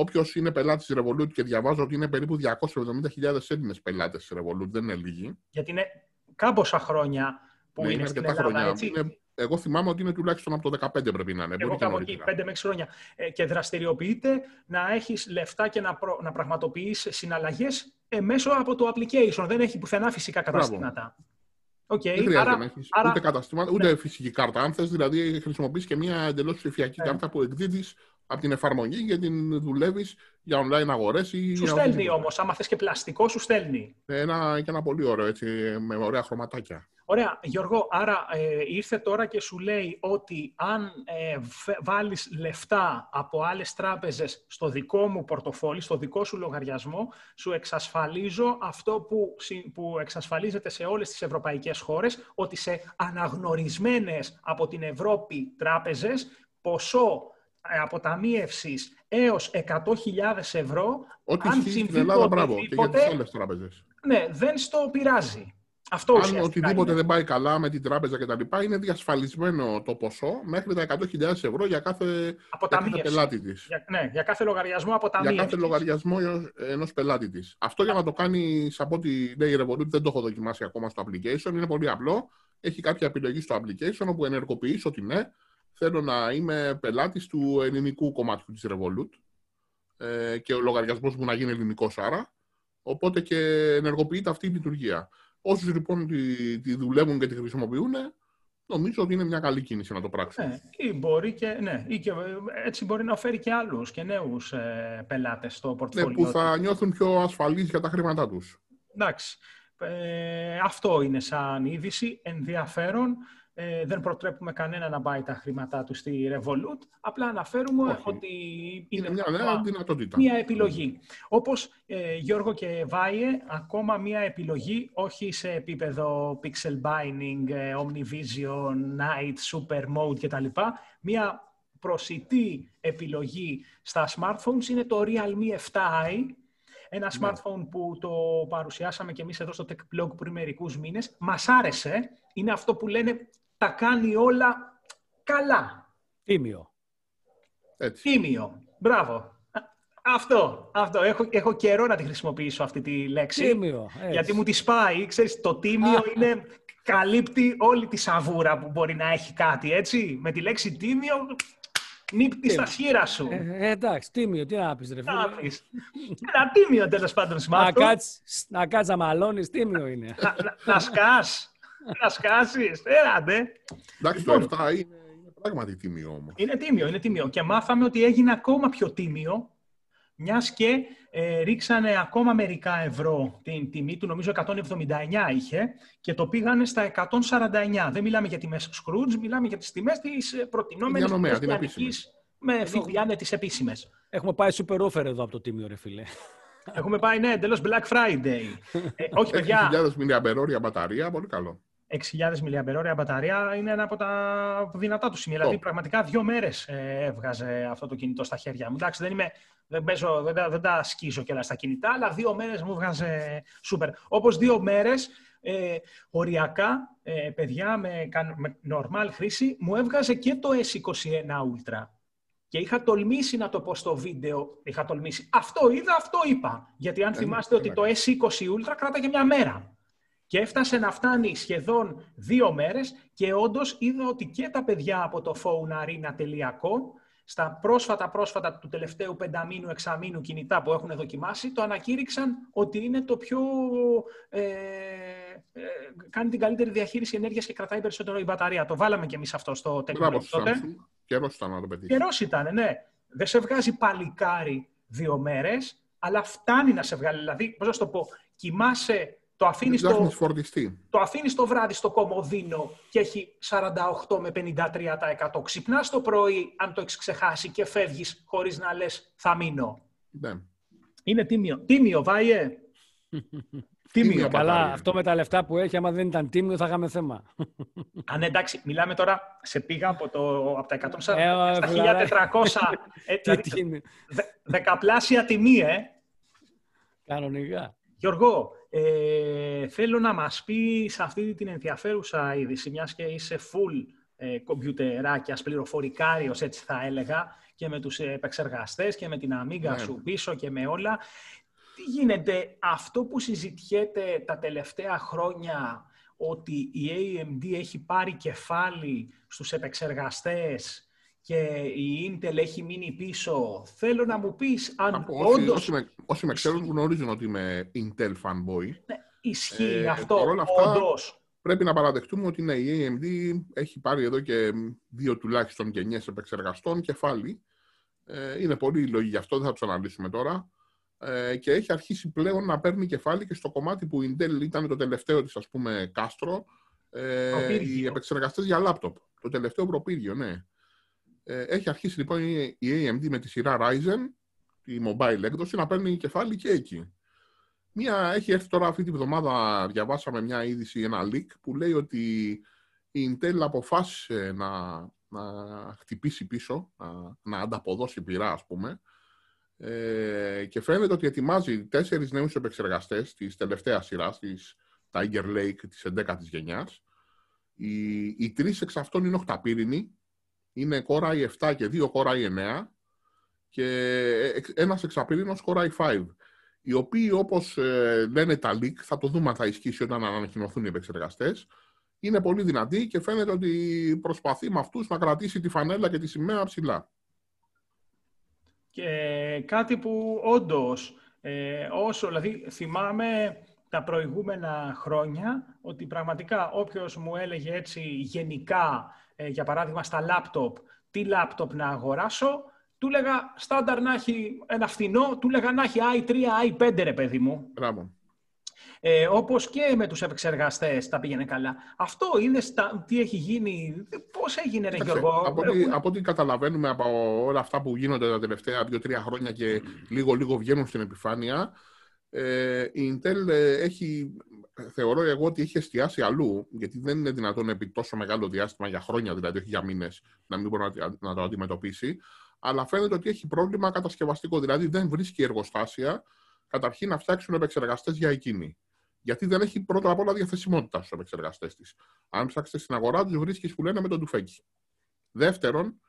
όποιος είναι πελάτης της Revolut και διαβάζω ότι είναι περίπου 270.000 Έλληνες πελάτες της Revolut, δεν είναι λίγοι. Γιατί είναι κάμποσα χρόνια που Ναι, είναι, στην αρκετά Ελλάδα, χρόνια. έτσι. Είναι, εγώ θυμάμαι ότι είναι τουλάχιστον από το 2015 πρέπει να είναι. Εγώ μπορεί και κάπου εκεί, νωρίτερα. 5 με 6 χρόνια. Ε, και δραστηριοποιείται να έχεις λεφτά και να, προ, να πραγματοποιείς συναλλαγές ε, μέσω από το application. Δεν έχει πουθενά φυσικά Μπράβο. καταστήματα. Οκ, Δεν χρειάζεται άρα, να έχεις άρα- ούτε καταστήματα, ούτε φυσική κάρτα. Αν θες, δηλαδή, χρησιμοποιείς και μια εντελώς ψηφιακή Ναι. κάρτα που εκδίδεις από την εφαρμογή και την δουλεύεις για online αγορές ή σου για στέλνει οτιδήποτε. όμως, άμα θες και πλαστικό, σου στέλνει. Ένα, και ένα πολύ ωραίο, έτσι, με ωραία χρωματάκια. Ωραία, Γιώργο, άρα ε, ήρθε τώρα και σου λέει ότι αν ε, φε- βάλεις λεφτά από άλλες τράπεζες στο δικό μου πορτοφόλι, στο δικό σου λογαριασμό, σου εξασφαλίζω αυτό που, συ- που εξασφαλίζεται σε όλες τις ευρωπαϊκές χώρες, ότι σε αναγνωρισμένες από την Ευρώπη τράπεζες, ποσό ε, αποταμίευσης έως 100.000 ευρώ, Ό,τι αν ισχύει στην συμβεί Ελλάδα, το μπράβο, και για τις οτιδήποτε, άλλες τράπεζες. ναι, δεν στο πειράζει. Αυτό Αν ουσιαστικά οτιδήποτε είναι. δεν πάει καλά με την τράπεζα κτλ. είναι διασφαλισμένο το ποσό μέχρι τα 100.000 ευρώ για κάθε, για κάθε Αποταμίευση. πελάτη της. Για, ναι, για κάθε λογαριασμό για αποταμίευσης. κάθε λογαριασμό ενός πελάτη της. Αυτό για να το κάνει από ό,τι λέει η Revolut, δεν το έχω δοκιμάσει ακόμα στο application. Είναι πολύ απλό. Έχει κάποια επιλογή στο application όπου ενεργοποιείς ότι ναι, θέλω να είμαι πελάτης του ελληνικού κομμάτιου της Revolut ε, και ο λογαριασμός μου να γίνει ελληνικός άρα. Οπότε και ενεργοποιείται αυτή η λειτουργία. Όσους λοιπόν τη, τη δουλεύουν και τη χρησιμοποιούν, νομίζω ότι είναι μια καλή κίνηση να το πράξουν. Ναι, ή μπορεί και, ναι, ή και, ε, έτσι μπορεί να φέρει και άλλους και νέους ε, πελάτες στο Ναι, πορτφόλιό που του. θα νιώθουν πιο ασφαλείς για τα χρήματά τους. Εντάξει. Ε, αυτό είναι σαν είδηση, ενδιαφέρον. Ε, δεν προτρέπουμε κανένα να πάει τα χρήματά του στη Revolut. Απλά αναφέρουμε Όχι. ότι Είναι είναι μια ακόμα νέα δυνατότητα. μία επιλογή. Όπως ε, Γιώργο και Βάιε, ακόμα μία επιλογή, όχι σε επίπεδο pixel binding, ε, omnivision, night, super mode κτλ. Μία προσιτή επιλογή στα smartphones είναι το Realme 7i, ένα ναι. smartphone που το παρουσιάσαμε και εμείς εδώ στο Tech Blog πριν μερικούς μήνες. Μας άρεσε. Είναι αυτό που λένε τα κάνει όλα καλά. Τίμιο. Έτσι. Τίμιο. Μπράβο. Αυτό, αυτό. Έχω, έχω καιρό να τη χρησιμοποιήσω αυτή τη λέξη. Τίμιο. Γιατί μου τη σπάει. Ξέρεις, το τίμιο είναι, καλύπτει όλη τη σαβούρα που μπορεί να έχει κάτι, έτσι. Με τη λέξη τίμιο νύπτει στα σχήρα σου. Ε, ε, εντάξει, τίμιο, τι να πεις ρε φίλε. Να πεις. Ένα τίμιο τέλος πάντων Να κάτσεις να, κάτς να μαλώνεις, τίμιο είναι. να, να, να σκάς, να σκάσεις, έλατε. Εντάξει, το 7 λοιπόν. είναι, είναι πράγματι τίμιο όμως. Είναι τίμιο, είναι τίμιο. Και μάθαμε ότι έγινε ακόμα πιο τίμιο μιας και ε, ρίξανε ακόμα μερικά ευρώ την τιμή του, νομίζω 179 είχε, και το πήγανε στα 149. Δεν μιλάμε για τιμές Scrooge, μιλάμε για τις τιμές της ε, προτινόμενης τιμής με ΦΠΑ τις επίσημες. Έχουμε πάει super offer εδώ από το τίμιο, ρε φίλε. Έχουμε πάει, ναι, εντελώ Black Friday. ε, όχι, παιδιά. 6.000 μπαταρία, πολύ καλό. 6.000 mAh μπαταρία είναι ένα από τα δυνατά του σημεία. Δηλαδή, πραγματικά δύο μέρες ε, έβγαζε αυτό το κινητό στα χέρια μου. Εντάξει, δεν, είμαι, δεν, παίζω, δεν, τα, δεν τα σκίζω κιόλας στα κινητά, αλλά δύο μέρες μου έβγαζε σούπερ. Όπως δύο μέρες, ε, οριακά, ε, παιδιά με, με normal χρήση, μου έβγαζε και το S21 Ultra. Και είχα τολμήσει να το πω στο βίντεο. Είχα τολμήσει. Αυτό είδα, αυτό είπα. Γιατί αν ε, θυμάστε ότι το S20 Ultra κράταγε μια μέρα. Και έφτασε να φτάνει σχεδόν δύο μέρες και όντως είδα ότι και τα παιδιά από το phonearena.com στα πρόσφατα πρόσφατα του τελευταίου πενταμήνου, εξαμήνου κινητά που έχουν δοκιμάσει, το ανακήρυξαν ότι είναι το πιο... Ε, ε, κάνει την καλύτερη διαχείριση ενέργειας και κρατάει περισσότερο η μπαταρία. Το βάλαμε και εμείς αυτό στο τελικό τότε. Καιρός ήταν να το πετύχει. Καιρός ήταν, ναι. Δεν σε βγάζει παλικάρι δύο μέρες, αλλά φτάνει να σε βγάλει. Δηλαδή, πώς να το πω, κοιμάσαι το αφήνεις το, το, αφήνεις το βράδυ στο κομμωδίνο και έχει 48 με 53%. Ξυπνάς το πρωί, αν το έχεις ξεχάσει, και φεύγεις χωρίς να λες θα μείνω. Ναι. Είναι τίμιο. Τίμιο, Βάιε. <laughs> τίμιο. Καλά, αυτό με τα λεφτά που έχει, άμα δεν ήταν τίμιο, θα είχαμε θέμα. Αν εντάξει, μιλάμε τώρα, σε πήγα από, το, από τα 140 ε, στα 1400. <laughs> ε, δηλαδή, δεκαπλάσια τιμή, ε. Κανονικά. Γιώργο, ε, θέλω να μας πεις σε αυτή την ενδιαφέρουσα είδηση, μιας και είσαι full ε, κομπιουτεράκιας, πληροφορικάριος, έτσι θα έλεγα, και με τους επεξεργαστές και με την αμίγκα ναι. σου πίσω και με όλα. Τι γίνεται αυτό που συζητιέται τα τελευταία χρόνια ότι η AMD έχει πάρει κεφάλι στους επεξεργαστές; Και η Intel έχει μείνει πίσω. Θέλω να μου πεις αν όσοι, όντως... Όσοι με, όσοι με ξέρουν γνωρίζουν ότι είμαι Intel fanboy. Ναι, ισχύει ε, αυτό, αυτά, όντως. Πρέπει να παραδεχτούμε ότι ναι, η AMD έχει πάρει εδώ και δύο τουλάχιστον γενιές επεξεργαστών κεφάλι. Ε, είναι πολύ λόγοι γι' αυτό, δεν θα τους αναλύσουμε τώρα. Ε, και έχει αρχίσει πλέον να παίρνει κεφάλι και στο κομμάτι που η Intel ήταν το τελευταίο της, ας πούμε, κάστρο, ε, οι επεξεργαστές για λάπτοπ. Το τελευταίο προπύργιο, ναι. Ε, έχει αρχίσει λοιπόν η AMD με τη σειρά Ryzen, τη mobile έκδοση, να παίρνει κεφάλι και εκεί. Μία, έχει έρθει τώρα αυτή τη βδομάδα, διαβάσαμε μια είδηση, ένα leak, που λέει ότι η Intel αποφάσισε να, να χτυπήσει πίσω, να, να ανταποδώσει πειρά, ας πούμε, ε, και φαίνεται ότι ετοιμάζει τέσσερις νέους επεξεργαστές της τελευταίας σειράς, της Tiger Lake της 11ης γενιάς. Οι, οι τρεις εξ αυτών είναι οχταπύρινοι, είναι Core i7 και δύο Core i9 και ένας εξαπυρίνος Core i5 οι οποίοι όπως ε, λένε τα leak, θα το δούμε αν θα ισχύσει όταν ανακοινωθούν οι επεξεργαστές, είναι πολύ δυνατοί και φαίνεται ότι προσπαθεί με αυτούς να κρατήσει τη φανέλα και τη σημαία ψηλά. Και κάτι που όντως, ε, όσο, δηλαδή θυμάμαι τα προηγούμενα χρόνια, ότι πραγματικά όποιος μου έλεγε έτσι γενικά ε, για παράδειγμα στα λάπτοπ, τι λάπτοπ να αγοράσω, του λέγα στάνταρ να έχει ένα φθηνό, του λέγα να έχει i3, i5 ρε παιδί μου. Μπράβο. Ε, όπως και με τους επεξεργαστές τα πήγαινε καλά. Αυτό είναι στα, τι έχει γίνει, πώς έγινε ρε Γιώργο; Από ό,τι, από ό,τι καταλαβαίνουμε από όλα αυτά που γίνονται τα τελευταία δύο-τρία χρόνια και λίγο-λίγο βγαίνουν στην επιφάνεια, ε, η Intel ε, έχει θεωρώ εγώ ότι έχει εστιάσει αλλού, γιατί δεν είναι δυνατόν επί τόσο μεγάλο διάστημα, για χρόνια δηλαδή, όχι για μήνες, να μην μπορεί να, να το αντιμετωπίσει. Αλλά φαίνεται ότι έχει πρόβλημα κατασκευαστικό. Δηλαδή δεν βρίσκει εργοστάσια καταρχήν να φτιάξουν επεξεργαστές για εκείνη. Γιατί δεν έχει πρώτα απ' όλα διαθεσιμότητα στους επεξεργαστές της. Αν ψάξετε στην αγορά τους, βρίσκεις που λένε με τον τουφέκι. Δεύτερον,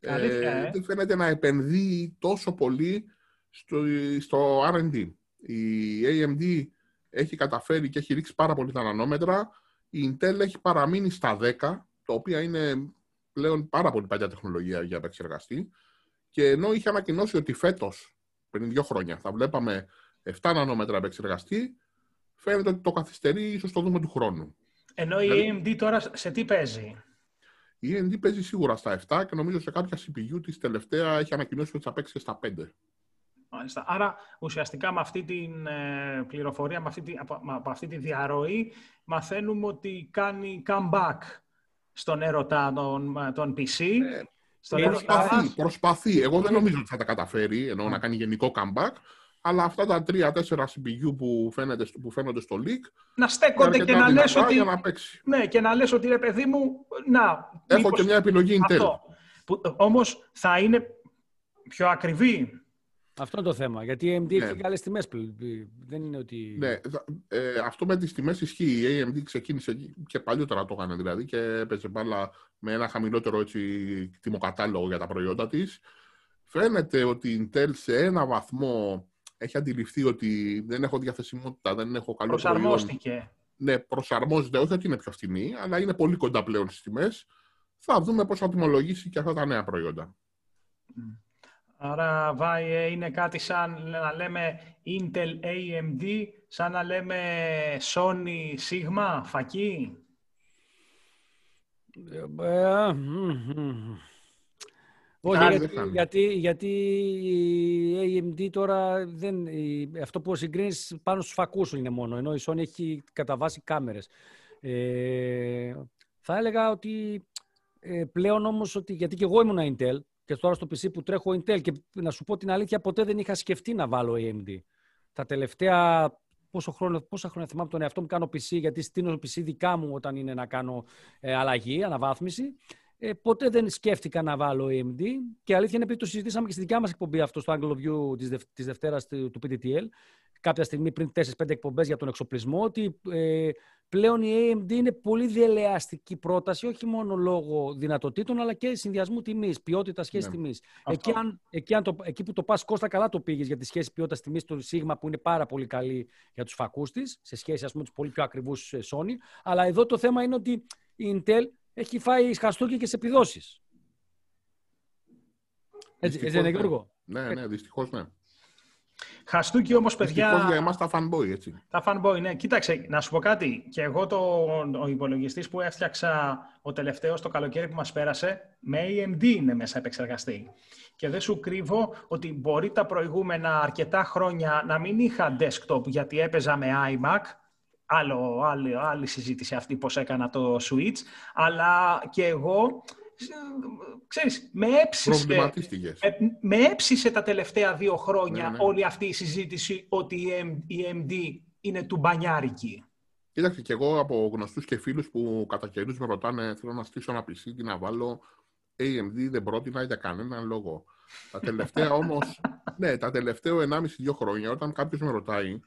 ε, ε. δεν φαίνεται να επενδύει τόσο πολύ στο, στο RD. Η AMD έχει καταφέρει και έχει ρίξει πάρα πολύ τα νανόμετρα. Η Intel έχει παραμείνει στα 10, το οποίο είναι πλέον πάρα πολύ παλιά τεχνολογία για επεξεργαστή. Και ενώ είχε ανακοινώσει ότι φέτος, πριν δύο χρόνια, θα βλέπαμε 7 νανόμετρα επεξεργαστή, φαίνεται ότι το καθυστερεί, ίσως το δούμε του χρόνου. Ενώ η δηλαδή- AMD τώρα σε τι παίζει; Η AMD παίζει σίγουρα στα 7 και νομίζω σε κάποια CPU της τελευταία έχει ανακοινώσει ότι θα παίξει στα 5. Μάλιστα. Άρα, ουσιαστικά με αυτή την ε, πληροφορία, με αυτή, τη, από, από αυτή τη διαρροή, μαθαίνουμε ότι κάνει comeback στον έρωτα των, των PC. Ε, στον προσπαθεί, προσπαθεί. Εγώ δεν νομίζω ότι θα τα καταφέρει, ενώ να κάνει γενικό comeback, αλλά αυτά τα 3-4 CPU που, φαίνεται, που φαίνονται στο leak... Να στέκονται και να λες ότι... Να ναι, και να λες ότι ρε παιδί μου, να... Έχω και μια επιλογή Intel. Αυτό. Που, όμως θα είναι πιο ακριβή αυτό είναι το θέμα. Γιατί η AMD ναι. έχει καλές τιμές. Δεν είναι ότι. Ναι, ε, αυτό με τις τιμές ισχύει. Η AMD ξεκίνησε και παλιότερα το έκανε δηλαδή και έπαιζε μπάλα με ένα χαμηλότερο έτσι, τιμοκατάλογο για τα προϊόντα της. Φαίνεται ότι η Intel σε ένα βαθμό έχει αντιληφθεί ότι δεν έχω διαθεσιμότητα, δεν έχω καλό Προσαρμόστηκε. Προϊόν. Ναι, προσαρμόζεται. Όχι ότι είναι πιο φθηνή, αλλά είναι πολύ κοντά πλέον στις τιμές. Θα δούμε πώς θα τιμολογήσει και αυτά τα νέα προϊόντα. Άρα, Βάιε, είναι κάτι σαν να λέμε Intel AMD, σαν να λέμε Sony Sigma, φακή. Όχι, γιατί, γιατί, γιατί, η AMD τώρα δεν, αυτό που συγκρίνεις πάνω στους φακούς είναι μόνο, ενώ η Sony έχει κατά βάση κάμερες. Ε, θα έλεγα ότι ε, πλέον όμως, ότι, γιατί και εγώ ήμουν Intel, και τώρα στο PC που τρέχω Intel και να σου πω την αλήθεια ποτέ δεν είχα σκεφτεί να βάλω AMD. Τα τελευταία πόσο χρόνο, πόσα χρόνια θυμάμαι τον εαυτό μου κάνω PC γιατί στείνω PC δικά μου όταν είναι να κάνω ε, αλλαγή, αναβάθμιση. Ε, ποτέ δεν σκέφτηκα να βάλω AMD και αλήθεια είναι επειδή το συζητήσαμε και στη δικιά μας εκπομπή αυτό στο Angle of View της, Δευ- της Δευτέρας του PTTL κάποια στιγμή πριν 4-5 εκπομπές για τον εξοπλισμό ότι ε, πλέον η AMD είναι πολύ διελεαστική πρόταση, όχι μόνο λόγω δυνατοτήτων, αλλά και συνδυασμού τιμής, ποιότητας σχέσης ναι. τιμής. Εκεί, εκεί, εκεί που το πας Κώστα, καλά το πήγες για τη σχέση ποιότητας τιμής του Sigma, που είναι πάρα πολύ καλή για τους φακούς της, σε σχέση με τους πολύ πιο ακριβούς ε, Sony. Αλλά εδώ το θέμα είναι ότι η Intel έχει φάει σχαστούκια και σε επιδόσεις. Έτσι, έτσι δεν είναι, Γιώργο; Ναι, ναι, δυστυχώς ναι. Χαστούκι όμως, παιδιά... Δυστυχώς για εμάς τα fanboy, έτσι. Τα fanboy, ναι. Κοίταξε, να σου πω κάτι. Και εγώ το, ο υπολογιστής που έφτιαξα ο τελευταίος το καλοκαίρι που μας πέρασε, με AMD είναι μέσα επεξεργαστή. Και δεν σου κρύβω ότι μπορεί τα προηγούμενα αρκετά χρόνια να μην είχα desktop γιατί έπαιζα με iMac, Άλλο, άλλη, άλλη συζήτηση αυτή πώς έκανα το Switch, αλλά και εγώ ξέρεις, με έψησε, με, έψησε τα τελευταία δύο χρόνια ναι, ναι. όλη αυτή η συζήτηση ότι η AMD είναι του μπανιάρικη. Κοίταξε και εγώ από γνωστούς και φίλους που κατά καιρούς με ρωτάνε θέλω να στήσω ένα PC και να βάλω AMD δεν πρότεινα για κανέναν λόγο. Τα τελευταία όμως, <laughs> ναι, τα τελευταία 1,5-2 χρόνια όταν κάποιος με ρωτάει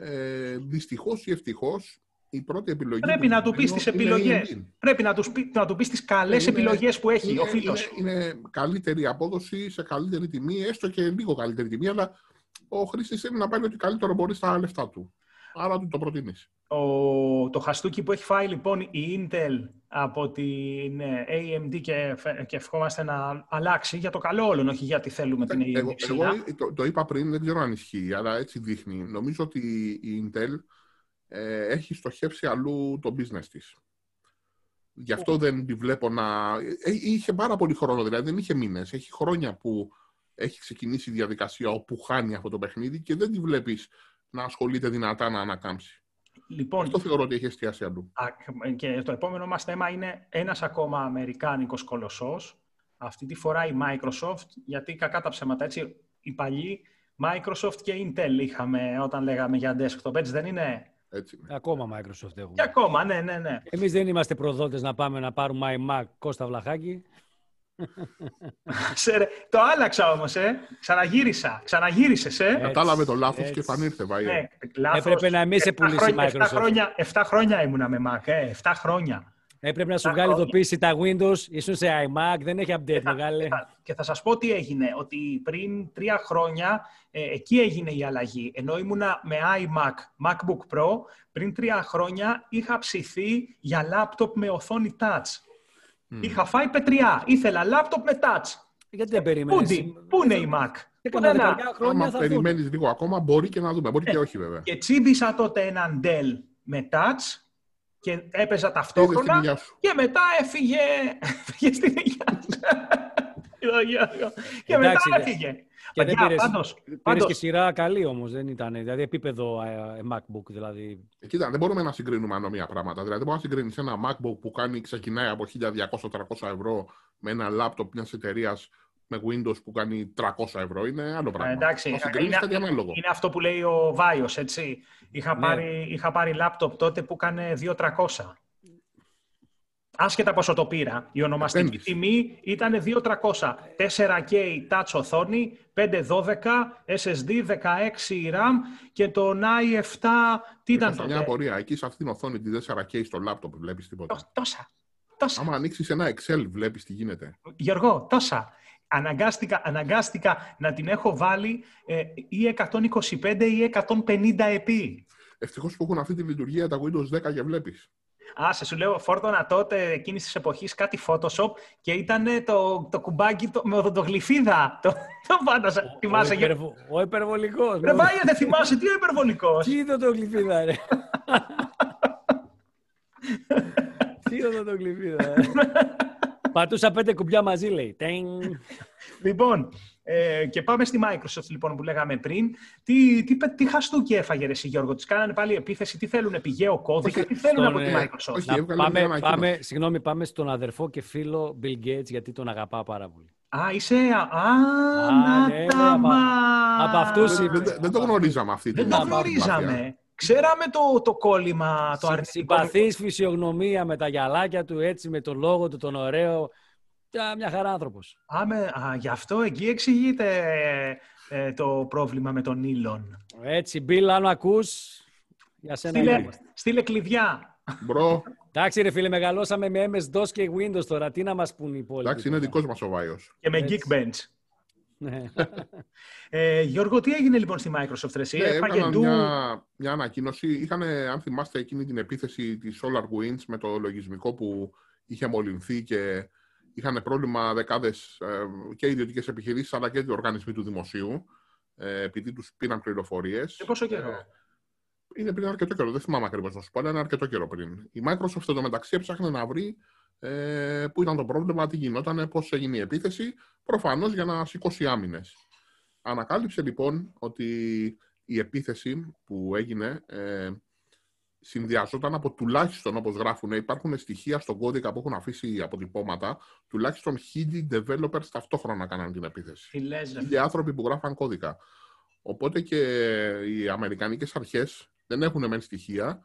ε, δυστυχώς ή ευτυχώς η πρώτη επιλογή. Πρέπει να του πεις τις επιλογές. Πρέπει να τους πει, να του πεις τις καλές επιλογές που έχει είναι, ο φίλος. Είναι, είναι, καλύτερη απόδοση σε καλύτερη τιμή, έστω και λίγο καλύτερη τιμή, αλλά ο χρήστης θέλει να πάρει ό,τι καλύτερο μπορεί στα λεφτά του. Άρα του το προτείνεις. Το χαστούκι που έχει φάει λοιπόν η Intel από την ε, AMD και, και ευχόμαστε να αλλάξει για το καλό όλων, όχι γιατί θέλουμε την AMD. Εγώ, εγώ το, το είπα πριν, δεν ξέρω αν ισχύει, αλλά έτσι δείχνει. Νομίζω ότι η Intel ε, έχει στοχεύσει αλλού το business της. Γι' αυτό δεν τη βλέπω να... Ε, είχε πάρα πολύ χρόνο, δηλαδή δεν είχε μήνες. Έχει χρόνια που έχει ξεκινήσει η διαδικασία όπου χάνει αυτό το παιχνίδι και δεν τη βλέπεις να ασχολείται δυνατά να ανακάμψει. Λοιπόν, αυτό θεωρώ ότι έχει εστιάσει αλλού. Και το επόμενο μας θέμα είναι ένας ακόμα αμερικάνικος κολοσσός. Αυτή τη φορά η Microsoft, γιατί κακά τα ψέματα, έτσι, οι παλιοί Microsoft και Intel είχαμε όταν λέγαμε για desktop, έτσι δεν είναι; Έτσι είναι. Ακόμα Microsoft έχουμε. Και ακόμα, ναι, ναι, ναι. Εμείς δεν είμαστε προδότες να πάμε να πάρουμε iMac Κώστα Βλαχάκη. <laughs> Ξέρε, το άλλαξα όμως, ε. Ξαναγύρισα. Ξαναγύρισες, ε. Κατάλαβε το λάθος έτσι. και επανήρθε, Βάιε. Ναι, λάθος. Έπρεπε να μην σε Εφτά πουλήσει η χρόνια- εφτά Microsoft. χρόνια, 7 χρόνια ήμουνα με Mac, ε. 7 χρόνια. Έπρεπε να σου Τα βγάλει χρόνια. ειδοποίηση τα Windows, ήσουν σε iMac, δεν έχει update μεγάλε. Και θα- Και θα σας πω τι έγινε, ότι πριν τρία χρόνια ε, εκεί έγινε η αλλαγή. Ενώ ήμουνα με iMac, MacBook Pro, πριν τρία χρόνια είχα ψηθεί για λάπτοπ με οθόνη touch. Είχα φάει πετριά. Ήθελα λάπτοπ με touch. Γιατί δεν περιμένεις; Πού, πού είναι η Mac; Σε κανένα Πουθενά. δεκαετία χρόνια Άμα θα δουν. περιμένεις λίγο ακόμα, μπορεί και να δούμε. Μπορεί και όχι, βέβαια. Και τσίμπησα τότε έναν Dell με touch και έπαιζα Είδες την ταυτόχρονα υγεία σου. και μετά έφυγε, <laughs> έφυγε στην υγεία του. Και μετά Εντάξει, δε- έφυγε. Και δεν Παιδιά, πήρες, πάντως, πήρες πάντως, και σειρά καλή όμως, δεν ήταν. Δηλαδή επίπεδο ε, MacBook, δηλαδή. Ε, Κοίτα, δεν μπορούμε να συγκρίνουμε ανομία πράγματα. Δηλαδή, δεν μπορεί να συγκρίνεις ένα MacBook που κάνει, ξεκινάει από 1200-300 ευρώ με ένα laptop μιας εταιρείας με Windows που κάνει 300 ευρώ. Είναι άλλο πράγμα. εντάξει, θα συγκρίνεις είναι- κάτι ανάλογο. είναι αυτό που λέει ο Βάιος, έτσι. Είχα, Ναι. πάρει, είχα πάρει λάπτοπ τότε που έκανε 2.300. Άσχετα πόσο το πήρα. Η ονομαστική Επένδυση. τιμή ήταν 2.300. 4K touch οθόνη, 512, SSD, 16 RAM και το i7, τι ήταν Έχω μια τότε. απορία. Εκεί σε αυτήν την οθόνη τη 4K στο laptop βλέπεις τίποτα; Τό- Τόσα. Τόσα. Άμα ανοίξεις ένα Excel, βλέπεις τι γίνεται. Γιώργο, τόσα. Αναγκάστηκα, αναγκάστηκα να την έχω βάλει ε, ή 125 ή 150 επί. Ευτυχώς που έχουν αυτή τη λειτουργία τα Windows 10 και βλέπεις. Άσε, σου λέω, φόρτωνα τότε εκείνη τη εποχής κάτι Photoshop και ήταν το, το κουμπάκι το, με οδοντογλυφίδα. Το, το φάντασα. Θυμάσαι. ο, Γε... υπερβο, ο υπερβολικός. Ρε Βάγια, δεν θυμάσαι, τι ο υπερβολικός; Τι είδε το γλυφίδα, ρε. <laughs> Τι είδε το γλυφίδα, ρε. <laughs> Πατούσα πέντε κουμπιά μαζί, λέει. Τέν. λοιπόν, ε, και πάμε στη Microsoft λοιπόν που λέγαμε πριν. Τι, τι, τι, τι χαστούκι έφαγε ρε εσύ Γιώργο, τις κάνανε πάλι επίθεση, τι θέλουν, πηγαίο κώδικα, Όχι, τι θέλουν στον, από τη ε, Microsoft; όχι. Να έβγαλε μια πάμε, ανακοίνωση. πάμε, συγγνώμη, πάμε στον αδερφό και φίλο Bill Gates, γιατί τον αγαπάω πάρα πολύ. Α, είσαι, α, Α, να ναι, τα απ' μας. απ' αυτούς Δεν, είπε. δεν- δεν το γνωρίζαμε αυτή Δεν την το προσπάθεια. γνωρίζαμε. Ξέραμε το, το κόλλημα, το Συ- αρνητικό. Συμπαθής φυσιογνωμία με τα γυαλάκια του, έτσι με τον λόγο του, τον ωραίο. Μια, μια χαρά άνθρωπος. Α, με- α, γι' αυτό εκεί εξηγείται ε, το πρόβλημα με τον Ήλον. Έτσι, Bill, αν ακούς, για σένα Στείλε, είμαστε. στείλε κλειδιά. Μπρο, Εντάξει ρε φίλε, μεγαλώσαμε με MS-DOS και Windows τώρα. Τι να μας πούν οι υπόλοιποι. εντάξει, είναι τώρα. δικός μας ο Βάιος. Και με Έτσι. Geekbench. Ναι. <laughs> Ε, Γιώργο, τι έγινε λοιπόν στη Microsoft, ρε, εσύ, Ναι, έφαγε έβγαλαν ντου. μια, μια ανακοίνωση. Είχαν, αν θυμάστε, εκείνη την επίθεση της SolarWinds με το λογισμικό που είχε μολυνθεί και είχαν πρόβλημα δεκάδες ε, και ιδιωτικές επιχειρήσεις αλλά και οι οργανισμοί του δημοσίου ε, επειδή τους πήραν πληροφορίες. Και πόσο καιρό; Ε, Είναι πριν αρκετό καιρό, δεν θυμάμαι ακριβώς να σου πω, αλλά είναι αρκετό καιρό πριν. Η Microsoft εντωμεταξύ έψαχνε να βρει ε, πού ήταν το πρόβλημα, τι γινόταν, πώς έγινε η επίθεση, προφανώς για να σηκώσει άμυνες. Ανακάλυψε λοιπόν ότι η επίθεση που έγινε ε, συνδυαζόταν από τουλάχιστον, όπως γράφουν, υπάρχουν στοιχεία στον κώδικα που έχουν αφήσει αποτυπώματα, τουλάχιστον χίλιοι developers ταυτόχρονα κάναν την επίθεση. Τι λες, ρε. Χίλιοι άνθρωποι που γράφαν κώδικα. Οπότε και οι Αμερικανικές αρχές δεν έχουν μεν στοιχεία,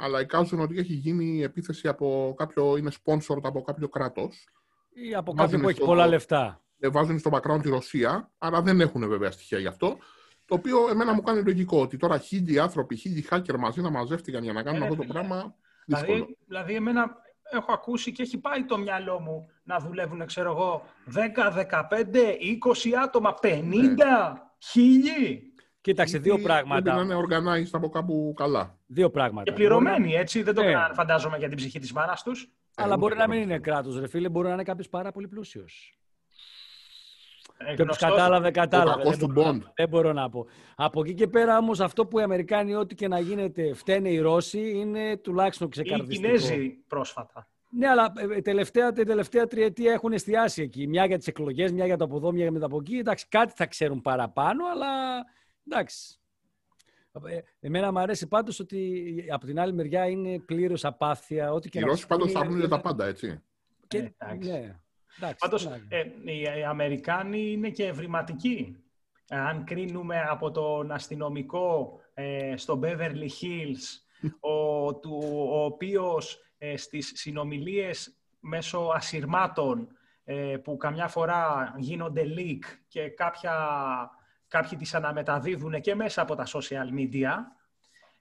αλλά εικάζουν ότι έχει γίνει η επίθεση από κάποιο, είναι sponsored από κάποιο κράτος. Ή από Βάζουν κάποιον που έχει στο- πολλά λεφτά. Ε, Βάζουν στο background τη Ρωσία, αλλά δεν έχουν βέβαια στοιχεία γι' αυτό. Το οποίο εμένα μου κάνει λογικό ότι τώρα χίλιοι άνθρωποι, χίλιοι hacker μαζί να μαζεύτηκαν για να κάνουν Ε, αυτό το φίλε. πράγμα. Δύσκολο. Δηλαδή, δηλαδή, εμένα έχω ακούσει και έχει πάει το μυαλό μου να δουλεύουν, ξέρω εγώ, 10, 15, 20 άτομα, 50, χίλιοι. Κοίταξε, δύο Ή Πρέπει να πράγματα. είναι organized από κάπου καλά. Δύο πράγματα. Και πληρωμένοι, έτσι. Δεν το Ναι. κάνανε, φαντάζομαι, για την ψυχή της μάνας τους. Αλλά Ε, μπορεί ούτε να μην καν. είναι κράτος, ρε φίλε, μπορεί να είναι κάποιος πάρα πολύ πλούσιος. Ε, Και όποιος γνωστός. κατάλαβε, κατάλαβε. κακός Δεν του μπορώ, Bond. να, δεν μπορώ να πω. Από εκεί και πέρα όμως, αυτό που οι Αμερικάνοι, ό,τι και να γίνεται, φταίνε οι Ρώσοι, είναι τουλάχιστον Οι ξεκαρδιστικό. Κινέζοι πρόσφατα. Ναι, αλλά ε, τελευταία, την τελευταία τριετία έχουν εστιάσει εκεί. Μια για τις εκλογές, μια για το από εδώ, μια για το από εκεί. Εντάξει, κάτι θα ξέρουν παραπάνω, αλλά εντάξει. Ε, Εμένα μου αρέσει πάντως ότι από την άλλη μεριά είναι πλήρως απάθεια. Ό,τι και Οι να Ρώσοι τους πάντως πούνε, θα βρουν είναι- για τα πάντα, έτσι. Και, Ε, εντάξει. ναι. Εντάξει, Πάντως, τι να- ε, οι, οι Αμερικάνοι είναι και ευρηματικοί. Αν κρίνουμε από τον αστυνομικό ε, στο Beverly Hills ο, του, ο οποίος ε, στις συνομιλίες μέσω ασυρμάτων ε, που καμιά φορά γίνονται leak και κάποια, κάποιοι τις αναμεταδίδουν και μέσα από τα social media,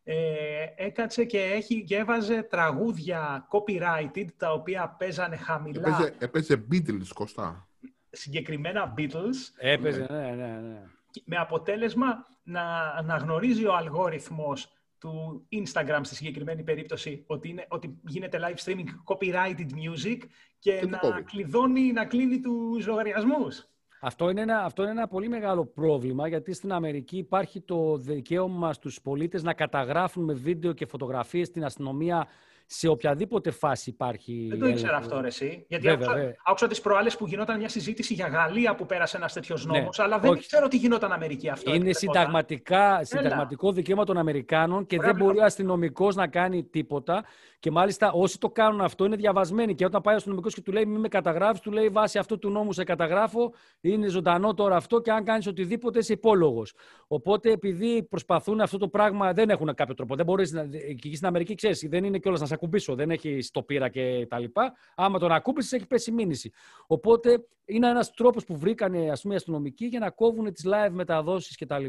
ε, έκατσε και, έχει, και έβαζε τραγούδια copyrighted, τα οποία παίζανε χαμηλά. Έπαιζε, έπαιζε Beatles, Κωστά. Συγκεκριμένα Beatles. Έπαιζε, ναι, ναι, ναι. Με αποτέλεσμα να, να γνωρίζει ο αλγόριθμος του Instagram στη συγκεκριμένη περίπτωση ότι, είναι, ότι γίνεται live streaming copyrighted music και, να κλειδώνει, να κλείνει τους λογαριασμούς. Αυτό είναι, ένα, αυτό είναι ένα πολύ μεγάλο πρόβλημα, γιατί στην Αμερική υπάρχει το δικαίωμα στους πολίτες να καταγράφουν με βίντεο και φωτογραφίες την αστυνομία σε οποιαδήποτε φάση υπάρχει. Δεν το ήξερα αυτό, ρε, εσύ. Γιατί βέβαια, άκουσα, άκουσα τις προάλλες που γινόταν μια συζήτηση για Γαλλία που πέρασε ένας τέτοιος νόμος, ναι, αλλά δεν όχι. ξέρω τι γινόταν Αμερική αυτό. Είναι συνταγματικά, συνταγματικό δικαίωμα των Αμερικάνων και δεν μπορεί ο αστυνομικός να κάνει τίποτα. Και μάλιστα όσοι το κάνουν αυτό είναι διαβασμένοι. Και όταν πάει ο αστυνομικός και του λέει Μην με καταγράφεις, του λέει Βάσει αυτού του νόμου σε καταγράφω, είναι ζωντανό τώρα αυτό και αν κάνεις οτιδήποτε είσαι υπόλογος. Οπότε επειδή προσπαθούν αυτό το πράγμα, δεν έχουν κάποιο τρόπο. Δεν μπορείς να. Εκεί στην Αμερική ξέρεις, δεν είναι κιόλας να σε ακουμπήσω, δεν έχει το πείρα και τα λοιπά. Άμα τον ακούμπησες, έχει πέσει μήνυση. Οπότε είναι ένας τρόπος που βρήκαν ας πούμε, οι αστυνομικοί για να κόβουν τις live μεταδόσεις κτλ.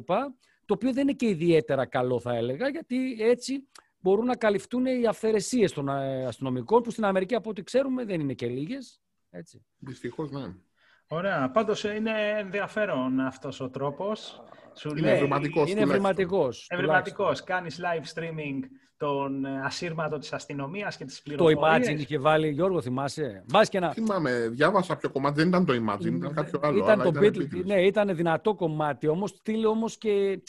Το οποίο δεν είναι και ιδιαίτερα καλό, θα έλεγα, γιατί έτσι μπορούν να καλυφθούν οι αυθαιρεσίες των ε, αστυνομικών, που στην Αμερική, από ό,τι ξέρουμε, δεν είναι και λίγες. Δυστυχώς, ναι. Ωραία. Πάντως ε, είναι ενδιαφέρον αυτός ο τρόπος. Είναι ευρηματικός. Είναι ευρηματικός. Ευρηματικός. Κάνεις live streaming τον ε, ασύρματο της αστυνομίας και της πληροφορίας. Το Imagine είχε βάλει, Γιώργο, θυμάσαι; Μπας και να... Θυμάμαι, διάβασα ποιο κομμάτι. Δεν ήταν το Imagine, ήταν κάποιο άλλο. Ήταν το Beatles. Ναι, ήταν δυνατό κομμάτι. Όμως στείλε όμως και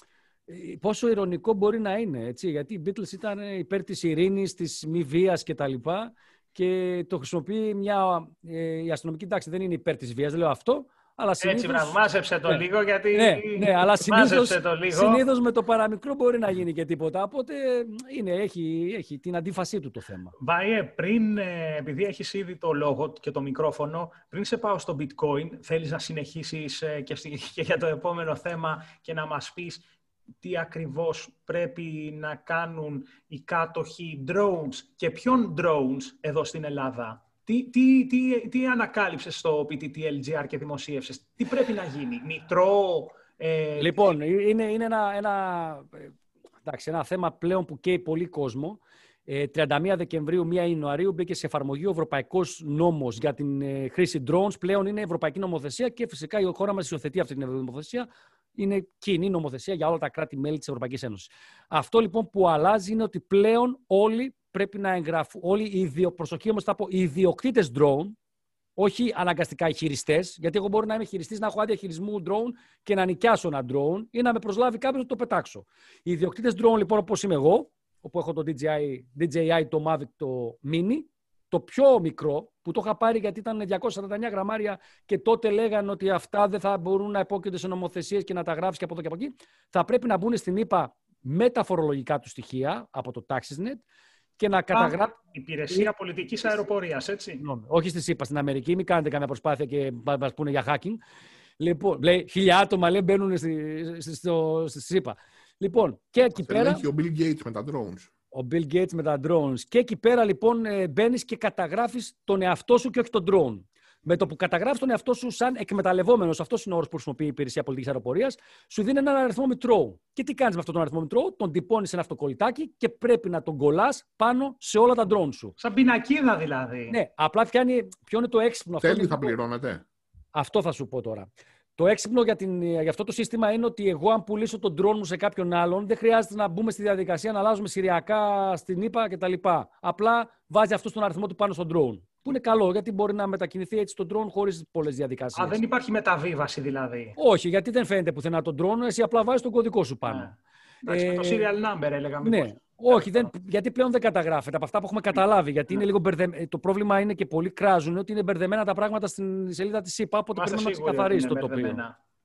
ε, πόσο ηρωνικό μπορεί να είναι, έτσι, γιατί οι Beatles ήταν υπέρ της ειρήνης, της μη βίας και τα λοιπά και το χρησιμοποιεί μια, ε, η αστυνομική τάξη δεν είναι υπέρ της βίας, δεν λέω αυτό, αλλά συνήθως... Έτσι, μπράβο, μάζεψε το ναι. λίγο, γιατί... Ναι, ναι αλλά συνήθως, το λίγο. συνήθως με το παραμικρό μπορεί να γίνει και τίποτα, οπότε είναι, έχει, έχει την αντίφασή του το θέμα. Βάιε, πριν, ε, επειδή έχεις ήδη το λόγο και το μικρόφωνο, πριν σε πάω στο bitcoin, θέλεις να συνεχίσεις και, <laughs> και για το επόμενο θέμα και να μας πεις τι ακριβώς πρέπει να κάνουν οι κάτοχοι drones και ποιον drones εδώ στην Ελλάδα; Τι, τι, τι, τι ανακάλυψες στο PTTLGR και δημοσίευσες; Τι πρέπει να γίνει. Μητρό... Ε, λοιπόν, είναι, είναι ένα, ένα, εντάξει, ένα θέμα πλέον που καίει πολύ κόσμο. 31 ε, Δεκεμβρίου, 1 Ιανουαρίου μπήκε σε εφαρμογή ο Ευρωπαϊκός Νόμος για την ε, χρήση drones. Πλέον είναι ευρωπαϊκή νομοθεσία και φυσικά η χώρα μας υιοθετεί αυτή την νομοθεσία είναι κοινή νομοθεσία για όλα τα κράτη-μέλη της Ευρωπαϊκής Ένωσης. Αυτό λοιπόν που αλλάζει είναι ότι πλέον όλοι πρέπει να εγγραφούν, όλοι οι ιδιο, προσοχή όμως θα πω, οι ιδιοκτήτες drone, όχι αναγκαστικά οι χειριστές, γιατί εγώ μπορεί να είμαι χειριστής, να έχω άδεια χειρισμού drone και να νοικιάσω ένα drone ή να με προσλάβει κάποιος να το πετάξω. Οι ιδιοκτήτες drone λοιπόν όπως είμαι εγώ, όπου έχω το DJI, DJI το Mavic το Mini, το πιο μικρό, που το είχα πάρει γιατί ήταν 249 γραμμάρια και τότε λέγανε ότι αυτά δεν θα μπορούν να υπόκειται σε νομοθεσίες και να τα γράφει και από εδώ και από εκεί, θα πρέπει να μπουν στην ΕΠΑ με τα φορολογικά του στοιχεία από το TaxisNet και να καταγράψουν. Υπηρεσία πολιτικής αεροπορίας, έτσι. όχι στη ΣΥΠΑ, στην Αμερική. Μην κάνετε καμία προσπάθεια και μας πούνε για hacking. Λοιπόν, λέει, χιλιά άτομα λέει, μπαίνουν στη, στη, στη ΣΥΠΑ. Λοιπόν, και εκεί πέρα. Έχει ο Bill Gates με τα drones ο Bill Gates με τα drones. Και εκεί πέρα λοιπόν ε, μπαίνεις και καταγράφεις τον εαυτό σου και όχι τον drone. Με το που καταγράφει τον εαυτό σου σαν εκμεταλλευόμενος, αυτός είναι ο όρος που χρησιμοποιεί η υπηρεσία πολιτικής αεροπορίας, σου δίνει έναν αριθμό μητρώου. Και τι κάνεις με αυτόν τον αριθμό μητρώου, τον τυπώνεις σε ένα αυτοκολλητάκι και πρέπει να τον κολλάς πάνω σε όλα τα drone σου. Σαν πινακίδα δηλαδή. Ναι, απλά φτιάνει. Ποιο είναι το έξυπνο αυτό. Τέλει θα πληρώνετε. Αυτό θα σου πω τώρα. Το έξυπνο για, την, για αυτό το σύστημα είναι ότι εγώ, αν πουλήσω τον drone μου σε κάποιον άλλον, δεν χρειάζεται να μπούμε στη διαδικασία να αλλάζουμε σηριακά στην ΙΠΑ κτλ. Απλά βάζει αυτό τον αριθμό του πάνω στον drone. Που είναι καλό, γιατί μπορεί να μετακινηθεί έτσι τον drone χωρίς πολλές διαδικασίες. Α, δεν υπάρχει μεταβίβαση δηλαδή. Όχι, γιατί δεν φαίνεται πουθενά τον drone, εσύ απλά βάζεις τον κωδικό σου πάνω. Ναι. Εντάξει, ε, το serial number έλεγαμε. Ναι, όχι, δεν, γιατί πλέον δεν καταγράφεται από αυτά που έχουμε καταλάβει. Γιατί είναι λίγο μπερδε... το πρόβλημα είναι και πολλοί κράζουν ότι είναι μπερδεμένα τα πράγματα στην σελίδα της ΣΥΠΑ. Οπότε πρέπει να ξεκαθαρίσει το τοπίο.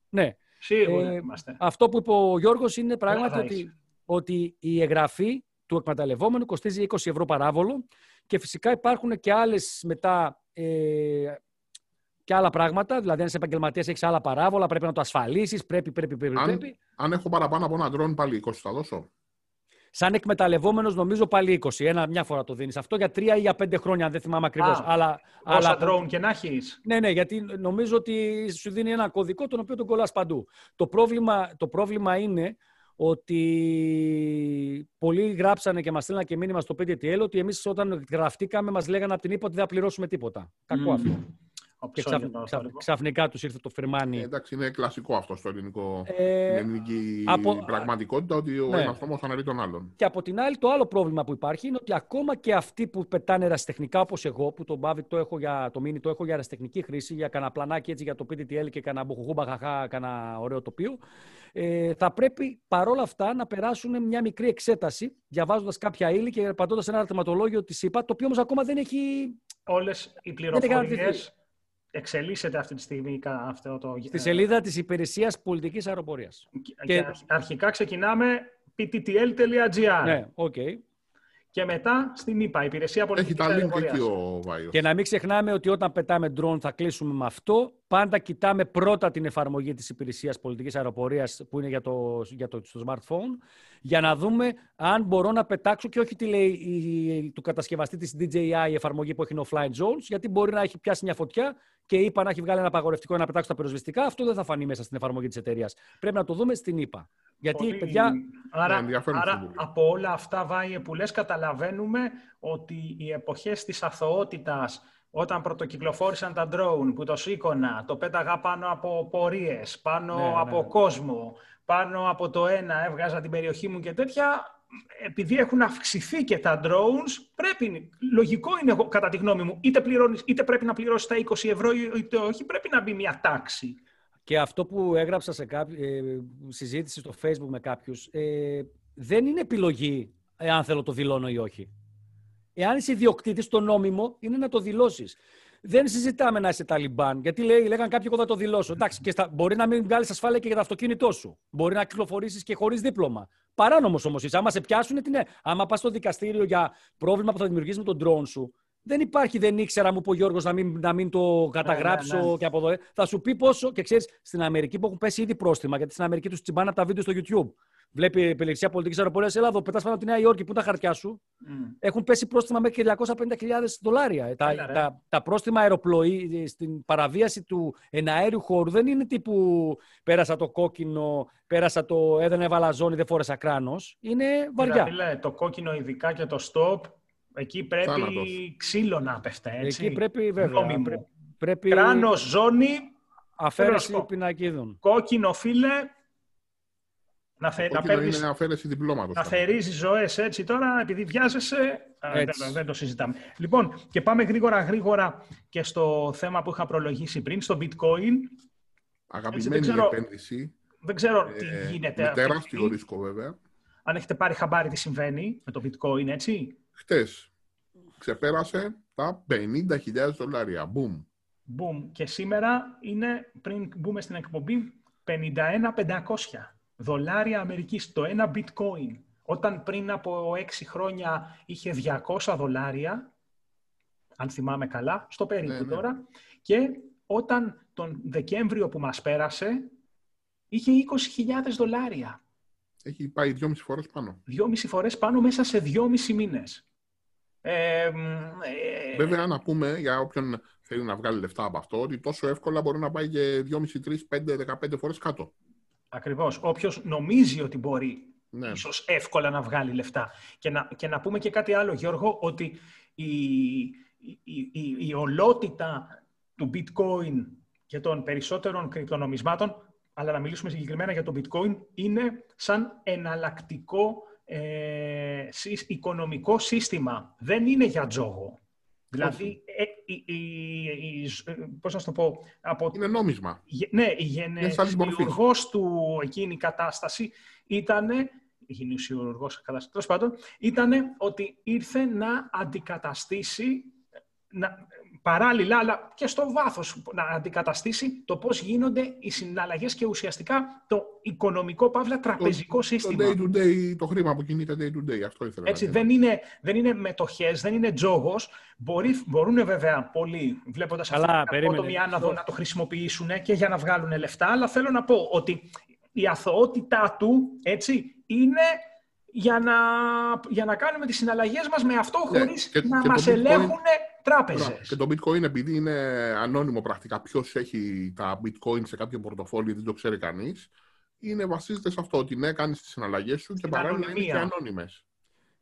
Ναι. Σίγουρα ε, Αυτό που είπε ο Γιώργος είναι πράγματι ότι, ότι η εγγραφή του εκμεταλλευόμενου κοστίζει 20 ευρώ παράβολο και φυσικά υπάρχουν και άλλες μετά ε, και άλλα πράγματα. Δηλαδή, αν είσαι επαγγελματίας, έχεις άλλα παράβολα, πρέπει να το ασφαλίσεις. Πρέπει, πρέπει, πρέπει. Αν, αν έχω παραπάνω από ένα drone, πάλι 20 θα δώσω. Σαν εκμεταλλευόμενος, νομίζω πάλι 20. Ένα, μια φορά το δίνεις. Αυτό για τρία ή για πέντε χρόνια, αν δεν θυμάμαι ακριβώς. Αλλά, όσα αλλά... drone και να έχεις. Ναι, ναι, γιατί νομίζω ότι σου δίνει ένα κωδικό τον οποίο τον κολλάς παντού. Το πρόβλημα, το πρόβλημα είναι ότι πολλοί γράψανε και μας στείλανε και μήνυμα στο PDTL ότι εμείς όταν γραφτήκαμε μας λέγανε από την ύπο ότι δεν θα πληρώσουμε τίποτα. Κακό αυτό. Και ξαφνικά τους ήρθε το φερμάνι. Ε, εντάξει, είναι κλασικό αυτό στο ελληνικό. Ε, ελληνική από... πραγματικότητα ότι ο ναι. ένας νόμος αναιρεί τον άλλον. Και από την άλλη, το άλλο πρόβλημα που υπάρχει είναι ότι ακόμα και αυτοί που πετάνε ερασιτεχνικά όπως εγώ, που το Μπάβι το έχω για το μήνυ, το έχω για ερασιτεχνική χρήση, για κανένα πλανάκι έτσι για το PDTL και κανένα μπουχουγούμπα χαχά, κανένα ωραίο τοπίο, ε, θα πρέπει παρόλα αυτά να περάσουν μια μικρή εξέταση, διαβάζοντας κάποια ύλη και απαντώντας ένα ερωτηματολόγιο της ΥΠΑ, το οποίο όμως ακόμα δεν έχει. Όλες οι πληροφορίες εξελίσσεται αυτή τη στιγμή αυτό το... Στη σελίδα της Υπηρεσίας Πολιτικής Αεροπορίας. Και, και... αρχικά ξεκινάμε pttl.gr. Ναι, OK. Okay. Και μετά στην ΥΠΑ, Υπηρεσία Πολιτικής Έχει τα link εκεί ο Βάιος. Και να μην ξεχνάμε ότι όταν πετάμε drone θα κλείσουμε με αυτό. Πάντα κοιτάμε πρώτα την εφαρμογή της Υπηρεσίας Πολιτικής Αεροπορίας που είναι για το, για το στο smartphone για να δούμε αν μπορώ να πετάξω και όχι τι λέει η, του κατασκευαστή της DJI η εφαρμογή που έχει offline zones γιατί μπορεί να έχει πιάσει μια φωτιά και είπα να έχει βγάλει ένα απαγορευτικό να πετάξω τα πυροσβεστικά. Αυτό δεν θα φανεί μέσα στην εφαρμογή της εταιρείας. Πρέπει να το δούμε στην ΙΠΑ. Γιατί, Πολύ... παιδιά... Άρα, ναι, άρα από όλα αυτά, Βάιε, που λες, καταλαβαίνουμε ότι οι εποχές της αθωότητας, όταν πρωτοκυκλοφόρησαν τα drone, που το σήκωνα, το πέταγα πάνω από πορείες, πάνω ναι, από ναι. κόσμο, πάνω από το ένα, έβγαζα την περιοχή μου και τέτοια, επειδή έχουν αυξηθεί και τα drones, πρέπει, λογικό είναι κατά τη γνώμη μου, είτε, πληρώνεις, είτε πρέπει να πληρώσεις τα 20 ευρώ είτε όχι, πρέπει να μπει μια τάξη. Και αυτό που έγραψα σε κάποιο, ε, συζήτηση στο facebook με κάποιους, ε, δεν είναι επιλογή αν θέλω το δηλώνω ή όχι. Εάν είσαι ιδιοκτήτης, το νόμιμο είναι να το δηλώσεις. Δεν συζητάμε να είσαι Ταλιμπάν, γιατί λέει, λέγαν κάποιοι εγώ θα το δηλώσω. Εντάξει, και στα, μπορεί να μην βγάλεις ασφάλεια και για το αυτοκίνητό σου. Μπορεί να κυκλοφορήσεις και χωρίς δίπλωμα. Παράνομος όμως είσαι. Άμα σε πιάσουν, τι ναι. Άμα πας στο δικαστήριο για πρόβλημα που θα δημιουργήσεις με τον drone σου, δεν υπάρχει, δεν ήξερα, μου είπε ο Γιώργος, να μην, να μην το καταγράψω ναι, ναι, ναι. και από εδώ. Θα σου πει πόσο. Και ξέρεις, στην Αμερική που έχουν πέσει ήδη πρόστιμα, γιατί στην Αμερική τους τσιμπάνε από τα βίντεο στο YouTube. Βλέπει η επιλεξία πολιτική αεροπορία. Έλα εδώ, πετάς πάνω από τη Νέα Υόρκη, πού τα χαρτιά σου; Mm. Έχουν πέσει πρόστιμα μέχρι και 250.000 δολάρια. Ε, τα, τα, τα, πρόστιμα αεροπλοή ε, στην παραβίαση του εναέριου χώρου δεν είναι τύπου πέρασα το κόκκινο, πέρασα το έδωνα ευαλαζόνι, δεν φόρεσα κράνος. Είναι βαριά. Δηλαδή, το κόκκινο ειδικά και το stop Εκεί πρέπει Θάνατος. ξύλο να πέφτει, έτσι. Εκεί πρέπει, βέβαια. Πρέπει... Κράνος, ζώνη, αφαίρεση πινακίδων. Κόκκινο, φίλε, να, θε, να, παίρνεις, είναι αφαίρεση διπλώματος. Να θερίζει ζωές έτσι τώρα, επειδή βιάζεσαι, δεν, δεν, το συζητάμε. Λοιπόν, και πάμε γρήγορα γρήγορα και στο θέμα που είχα προλογίσει πριν, στο bitcoin. Αγαπημένη έτσι, ξέρω, επένδυση. Δεν ξέρω τι ε, γίνεται. Με τεράστιο ρίσκο βέβαια. Αν έχετε πάρει χαμπάρι τι συμβαίνει με το bitcoin, έτσι; Χτες ξεπέρασε τα 50.000 δολάρια. Boom. Boom. Και σήμερα είναι, πριν μπούμε στην εκπομπή, 51.500 δολάρια Αμερικής, το ένα bitcoin. Όταν πριν από 6 χρόνια είχε 200 δολάρια, αν θυμάμαι καλά, στο περίπου ναι, ναι. τώρα, και όταν τον Δεκέμβριο που μας πέρασε, είχε 20.000 δολάρια. Έχει πάει δυόμιση φορές πάνω. Δυόμιση φορές πάνω μέσα σε δυόμιση μήνες. Ε, ε, Βέβαια, να πούμε για όποιον θέλει να βγάλει λεφτά από αυτό, ότι τόσο εύκολα μπορεί να πάει και 2,5, 3, 5, 15 φορές κάτω. Ακριβώς. Όποιος νομίζει ότι μπορεί ναι. ίσως εύκολα να βγάλει λεφτά. Και να, και να πούμε και κάτι άλλο, Γιώργο, ότι η, η, η, η ολότητα του bitcoin και των περισσότερων κρυπτονομισμάτων αλλά να μιλήσουμε συγκεκριμένα για το bitcoin, είναι σαν εναλλακτικό ε, οικονομικό σύστημα. Δεν είναι για τζόγο. Δηλαδή, ε, η, η, πώς να το πω... Από, είναι νόμισμα. Ναι, η γενεσιουργός του εκείνη η κατάσταση ήταν η γενεσιουργός κατάσταση, πάντων, ήταν ότι ήρθε να αντικαταστήσει, να, παράλληλα, αλλά και στο βάθος να αντικαταστήσει το πώς γίνονται οι συναλλαγές και ουσιαστικά το οικονομικό, παύλα, τραπεζικό το, σύστημα. Το day to day, το χρήμα που κινείται day to day, αυτό ήθελα Έτσι, δεν είναι, δεν είναι μετοχές, δεν είναι τζόγος. Μπορεί, μπορούν βέβαια πολλοί, βλέποντας αυτό το άναδο, να το χρησιμοποιήσουν και για να βγάλουν λεφτά, αλλά θέλω να πω ότι η αθωότητά του, έτσι, είναι για να, για να κάνουμε τις συναλλαγές μας με αυτό ναι, χωρίς να και μας ελέγχουν τράπεζες. Και το bitcoin επειδή είναι ανώνυμο πρακτικά ποιος έχει τα bitcoin σε κάποιο πορτοφόλι δεν το ξέρει κανείς είναι βασίζεται σε αυτό ότι ναι κάνεις τις συναλλαγές σου και παράλληλα είναι και ανώνυμες.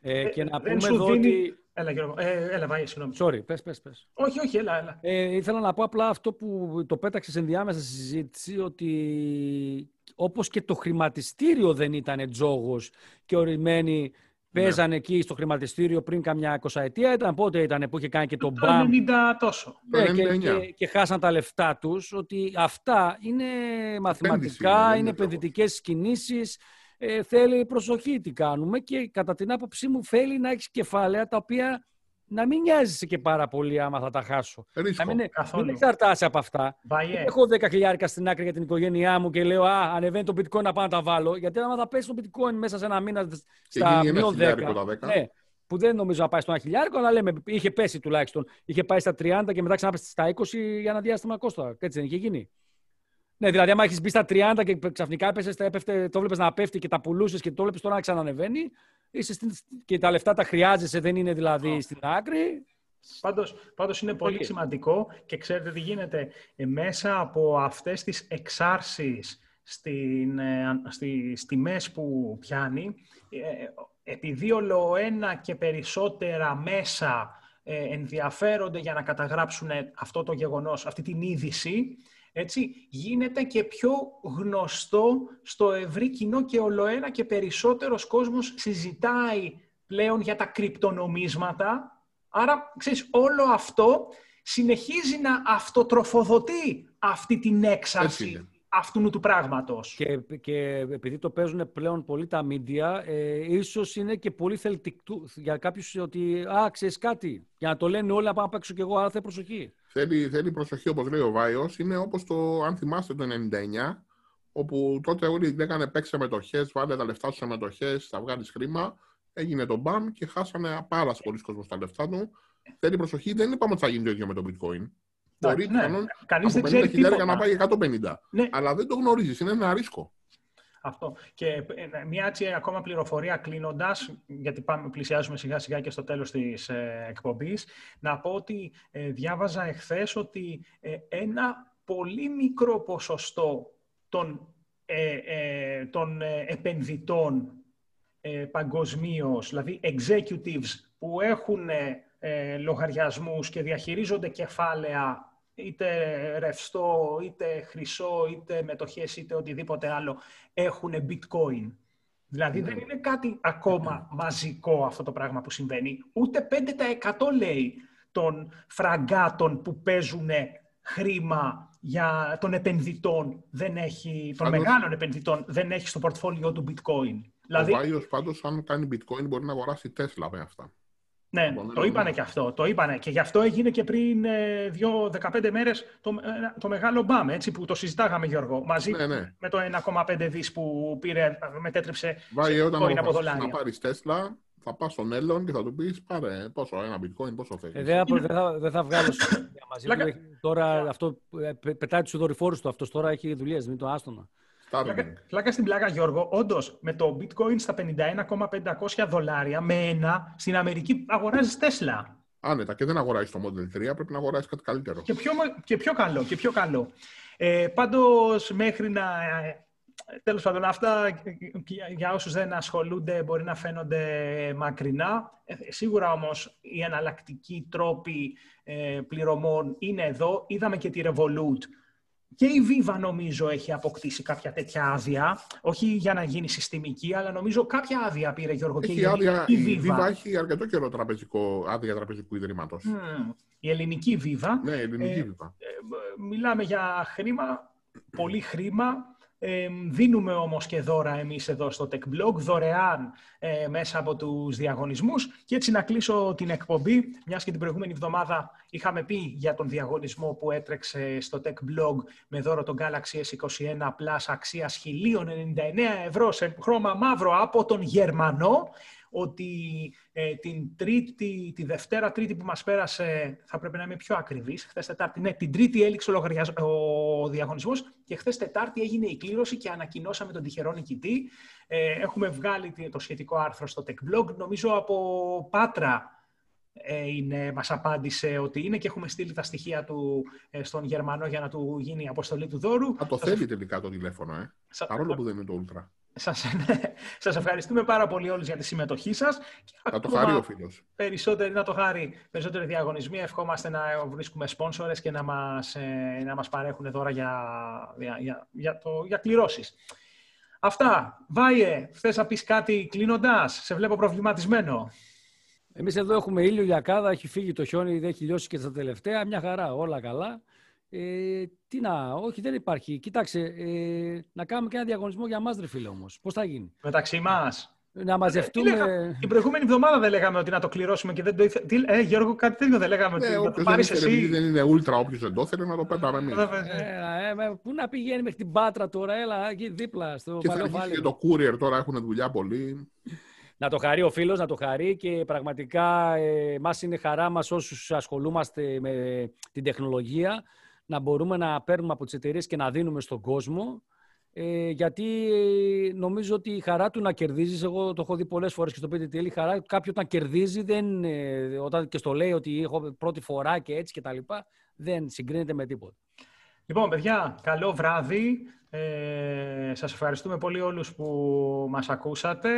Ε, ε, και να πούμε εδώ ότι... Έλα, Γιώργο. Ε, έλα, βάει, συγγνώμη. Sorry, πες, πες, πες. Όχι, όχι, έλα, έλα. Ε, ήθελα να πω απλά αυτό που το πέταξες ενδιάμεσα στη συζήτηση, ότι όπως και το χρηματιστήριο δεν ήταν τζόγος και ορισμένοι παίζανε ναι. εκεί στο χρηματιστήριο πριν καμιά εικοσαετία. Ήταν πότε ήταν που είχε κάνει και τον μπαμ. Το 90 τόσο. Ναι, και, και, και, χάσαν τα λεφτά τους. Ότι αυτά είναι μαθηματικά, είναι επενδυτικέ κινήσεις. Ε, θέλει προσοχή τι κάνουμε και κατά την άποψή μου θέλει να έχεις κεφάλαια τα οποία να μην νοιάζεσαι και πάρα πολύ άμα θα τα χάσω. Ρίσκο. Να μην, μην εξαρτάσαι από αυτά. Έχω 10 χιλιάρικα στην άκρη για την οικογένειά μου και λέω Α, ανεβαίνει το bitcoin να πάω να τα βάλω. Γιατί άμα θα πέσει το bitcoin μέσα σε ένα μήνα στα μείον 10. 10. Ναι, που δεν νομίζω να πάει στο ένα χιλιάρικο, αλλά λέμε είχε πέσει τουλάχιστον. Είχε πάει στα 30 και μετά ξανά στα 20 για ένα διάστημα κόστο. Έτσι δεν είχε γίνει. Ναι, δηλαδή, άμα έχεις μπει στα 30 και ξαφνικά έπεσες, το βλέπεις να πέφτει και τα πουλούσες και το βλέπεις τώρα να ξανανεβαίνει, είσαι στην, και τα λεφτά τα χρειάζεσαι, δεν είναι δηλαδή στην άκρη. Πάντως, πάντως είναι πολύ σημαντικό και ξέρετε τι γίνεται. Ε, μέσα από αυτές τις εξάρσεις στην, ε, στις τιμές που πιάνει, ε, επειδή όλο ένα και περισσότερα μέσα ενδιαφέρονται για να καταγράψουν αυτό το γεγονός, αυτή την είδηση, έτσι, γίνεται και πιο γνωστό στο ευρύ κοινό και ολοένα και περισσότερος κόσμος συζητάει πλέον για τα κρυπτονομίσματα. Άρα, ξέρεις, όλο αυτό συνεχίζει να αυτοτροφοδοτεί αυτή την έξαρση αυτού του πράγματος. Και, και επειδή το παίζουν πλέον πολύ τα μίντια, ε, ίσως είναι και πολύ θελτικτού για κάποιους ότι «Α, ξέρεις κάτι», για να το λένε όλοι, να πάω να παίξω κι εγώ, άρα θέλει προσοχή. Θέλει, θέλει προσοχή, όπως λέει ο Βάιος. Είναι όπως το, αν θυμάστε, το 99, όπου τότε όλοι λέγανε παίξε μετοχές, βάλε τα λεφτά σου σε μετοχές, θα βγάλεις χρήμα. Έγινε το μπαμ και χάσανε πάρα πολλοί κόσμος τα λεφτά του. Θέλει προσοχή. Δεν είπαμε ότι θα γίνει το ίδιο με το bitcoin. Μπορεί ναι. Κανείς δεν ξέρει τίποτα. να πάει 150. Ναι. Αλλά δεν το γνωρίζεις. Είναι ένα ρίσκο. Αυτό. Και ε, μια έτσι ακόμα πληροφορία κλείνοντας, γιατί πάμε, πλησιάζουμε σιγά σιγά και στο τέλος της ε, εκπομπής, να πω ότι ε, διάβαζα εχθές ότι ε, ένα πολύ μικρό ποσοστό των, ε, των επενδυτών παγκοσμίως, δηλαδή executives που έχουν λογαριασμούς και διαχειρίζονται κεφάλαια είτε ρευστό, είτε χρυσό, είτε μετοχές, είτε οτιδήποτε άλλο, έχουν bitcoin. Δηλαδή δεν είναι κάτι ακόμα μαζικό αυτό το πράγμα που συμβαίνει. Ούτε 5% λέει των φραγκάτων που παίζουν χρήμα για των επενδυτών δεν έχει, των μεγάλων επενδυτών δεν έχει στο πορτφόλιό του bitcoin. Ο δηλαδή... Βάιος πάντως αν κάνει bitcoin μπορεί να αγοράσει Tesla με αυτά. Ναι, λοιπόν, το είπανε και αυτό. Το είπανε. Και γι' αυτό έγινε και πριν ε, δύο, 15 μέρες το, ε, το μεγάλο μπαμ, έτσι, που το συζητάγαμε, Γιώργο, μαζί ναι, ναι. με το 1,5 δις που πήρε, μετέτρεψε Βάει, όταν από δολάρια. να πάρεις Τέσλα, θα πας στον Έλλον και θα του πεις πάρε πόσο, ένα bitcoin, πόσο θέλεις. Ε, δεν, θα, δεν θα βγάλω μαζί. τώρα αυτό, πετάει τους δορυφόρους του αυτός, τώρα έχει δουλειές, μην το άστονα. Φλάκα, στην πλάκα, Γιώργο. Όντως, με το bitcoin στα 51,500 δολάρια με ένα, στην Αμερική αγοράζεις Τέσλα. Άνετα και δεν αγοράζεις το Model 3, πρέπει να αγοράζεις κάτι καλύτερο. Και πιο, και πιο καλό. Και πιο καλό. Ε, Πάντως, μέχρι να. Τέλος πάντων, αυτά για όσους δεν ασχολούνται μπορεί να φαίνονται μακρινά. Ε, σίγουρα όμως οι εναλλακτικοί τρόποι ε, πληρωμών είναι εδώ. Είδαμε και τη Revolut και η Viva νομίζω έχει αποκτήσει κάποια τέτοια άδεια. Όχι για να γίνει συστημική, αλλά νομίζω κάποια άδεια πήρε Γιώργο έχει και άδεια, η, η Viva. έχει αρκετό καιρό τραπεζικό, άδεια τραπεζικού ιδρύματος. Mm. Η ελληνική Viva. Ναι, η ελληνική ε, Viva. Ε, μιλάμε για χρήμα, πολύ χρήμα δίνουμε όμως και δώρα εμείς εδώ στο TechBlog, δωρεάν ε, μέσα από τους διαγωνισμούς. Και έτσι να κλείσω την εκπομπή, μιας και την προηγούμενη εβδομάδα είχαμε πει για τον διαγωνισμό που έτρεξε στο TechBlog με δώρο τον Galaxy S21 Plus αξίας 1099 ευρώ σε χρώμα μαύρο από τον Γερμανό. Ότι ε, την τρίτη, τη Δευτέρα Τρίτη που μας πέρασε, θα πρέπει να είμαι πιο ακριβής, χθες Τετάρτη, ναι, την Τρίτη έληξε ο, ο διαγωνισμός και χθες Τετάρτη έγινε η κλήρωση και ανακοινώσαμε τον τυχερό νικητή. Ε, έχουμε βγάλει το σχετικό άρθρο στο Tech Blog, νομίζω από Πάτρα ε, είναι, μας απάντησε ότι είναι και έχουμε στείλει τα στοιχεία του ε, στον Γερμανό για να του γίνει η αποστολή του δώρου. Θα το θέλει τελικά το τηλέφωνο, ε. Σα... παρόλο που δεν είναι το Ultra. Σας, ναι. σας ευχαριστούμε πάρα πολύ όλους για τη συμμετοχή σας. Θα το χάρει ο φίλος. Περισσότεροι, να το χάρει. Περισσότεροι διαγωνισμοί. Ευχόμαστε να βρίσκουμε σπόνσορες και να μας, ε, να μας παρέχουν δώρα για, για, για, για, το, για κληρώσεις. Αυτά. Βάιε, θες να πεις κάτι κλείνοντας; Σε βλέπω προβληματισμένο. Εμείς εδώ έχουμε ήλιο λιακάδα, έχει φύγει το χιόνι, δεν έχει λιώσει και στα τελευταία. Μια χαρά, όλα καλά. Ε, τι να, όχι, δεν υπάρχει. Κοιτάξτε, ε, να κάνουμε και ένα διαγωνισμό για μας, ρε φίλε, όμως. Πώς θα γίνει; Μεταξύ μας. Να μαζευτούμε. Ε, την προηγούμενη εβδομάδα δεν λέγαμε ότι να το κληρώσουμε και δεν το ήθελε. Ε, Γιώργο, κάτι τέτοιο δεν λέγαμε. Ναι, ότι να το πάρεις εσύ. Δεν είναι ούλτρα, όποιος δεν το ήθελε να το πέταμε εμείς. Ε, ε, πού να πηγαίνει μέχρι την πάτρα τώρα, έλα εκεί δίπλα στο και παλαιό Και το courier τώρα έχουν δουλειά πολύ. Να το χαρεί ο φίλος, να το χαρεί και πραγματικά ε, μας είναι χαρά μας όσους ασχολούμαστε με την τεχνολογία να μπορούμε να παίρνουμε από τις εταιρείες και να δίνουμε στον κόσμο ε, γιατί ε, νομίζω ότι η χαρά του να κερδίζεις, εγώ το έχω δει πολλές φορές και στο PTTL, η χαρά κάποιου όταν κερδίζει δεν, ε, όταν και στο λέει ότι έχω πρώτη φορά και έτσι και τα λοιπά, δεν συγκρίνεται με τίποτα. Λοιπόν, παιδιά, καλό βράδυ. Ε, σας ευχαριστούμε πολύ όλους που μας ακούσατε.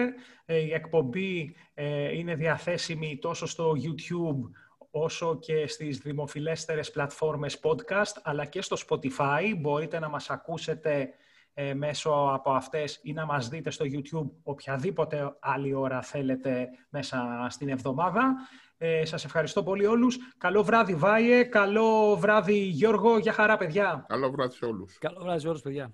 Ε, η εκπομπή ε, είναι διαθέσιμη τόσο στο YouTube όσο και στις δημοφιλέστερες πλατφόρμες podcast, αλλά και στο Spotify. Μπορείτε να μας ακούσετε ε, μέσω από αυτές ή να μας δείτε στο YouTube οποιαδήποτε άλλη ώρα θέλετε μέσα στην εβδομάδα. Ε, σας ευχαριστώ πολύ όλους. Καλό βράδυ Βάιε, καλό βράδυ Γιώργο, για χαρά παιδιά. Καλό βράδυ σε όλους. Καλό βράδυ σε όλους παιδιά.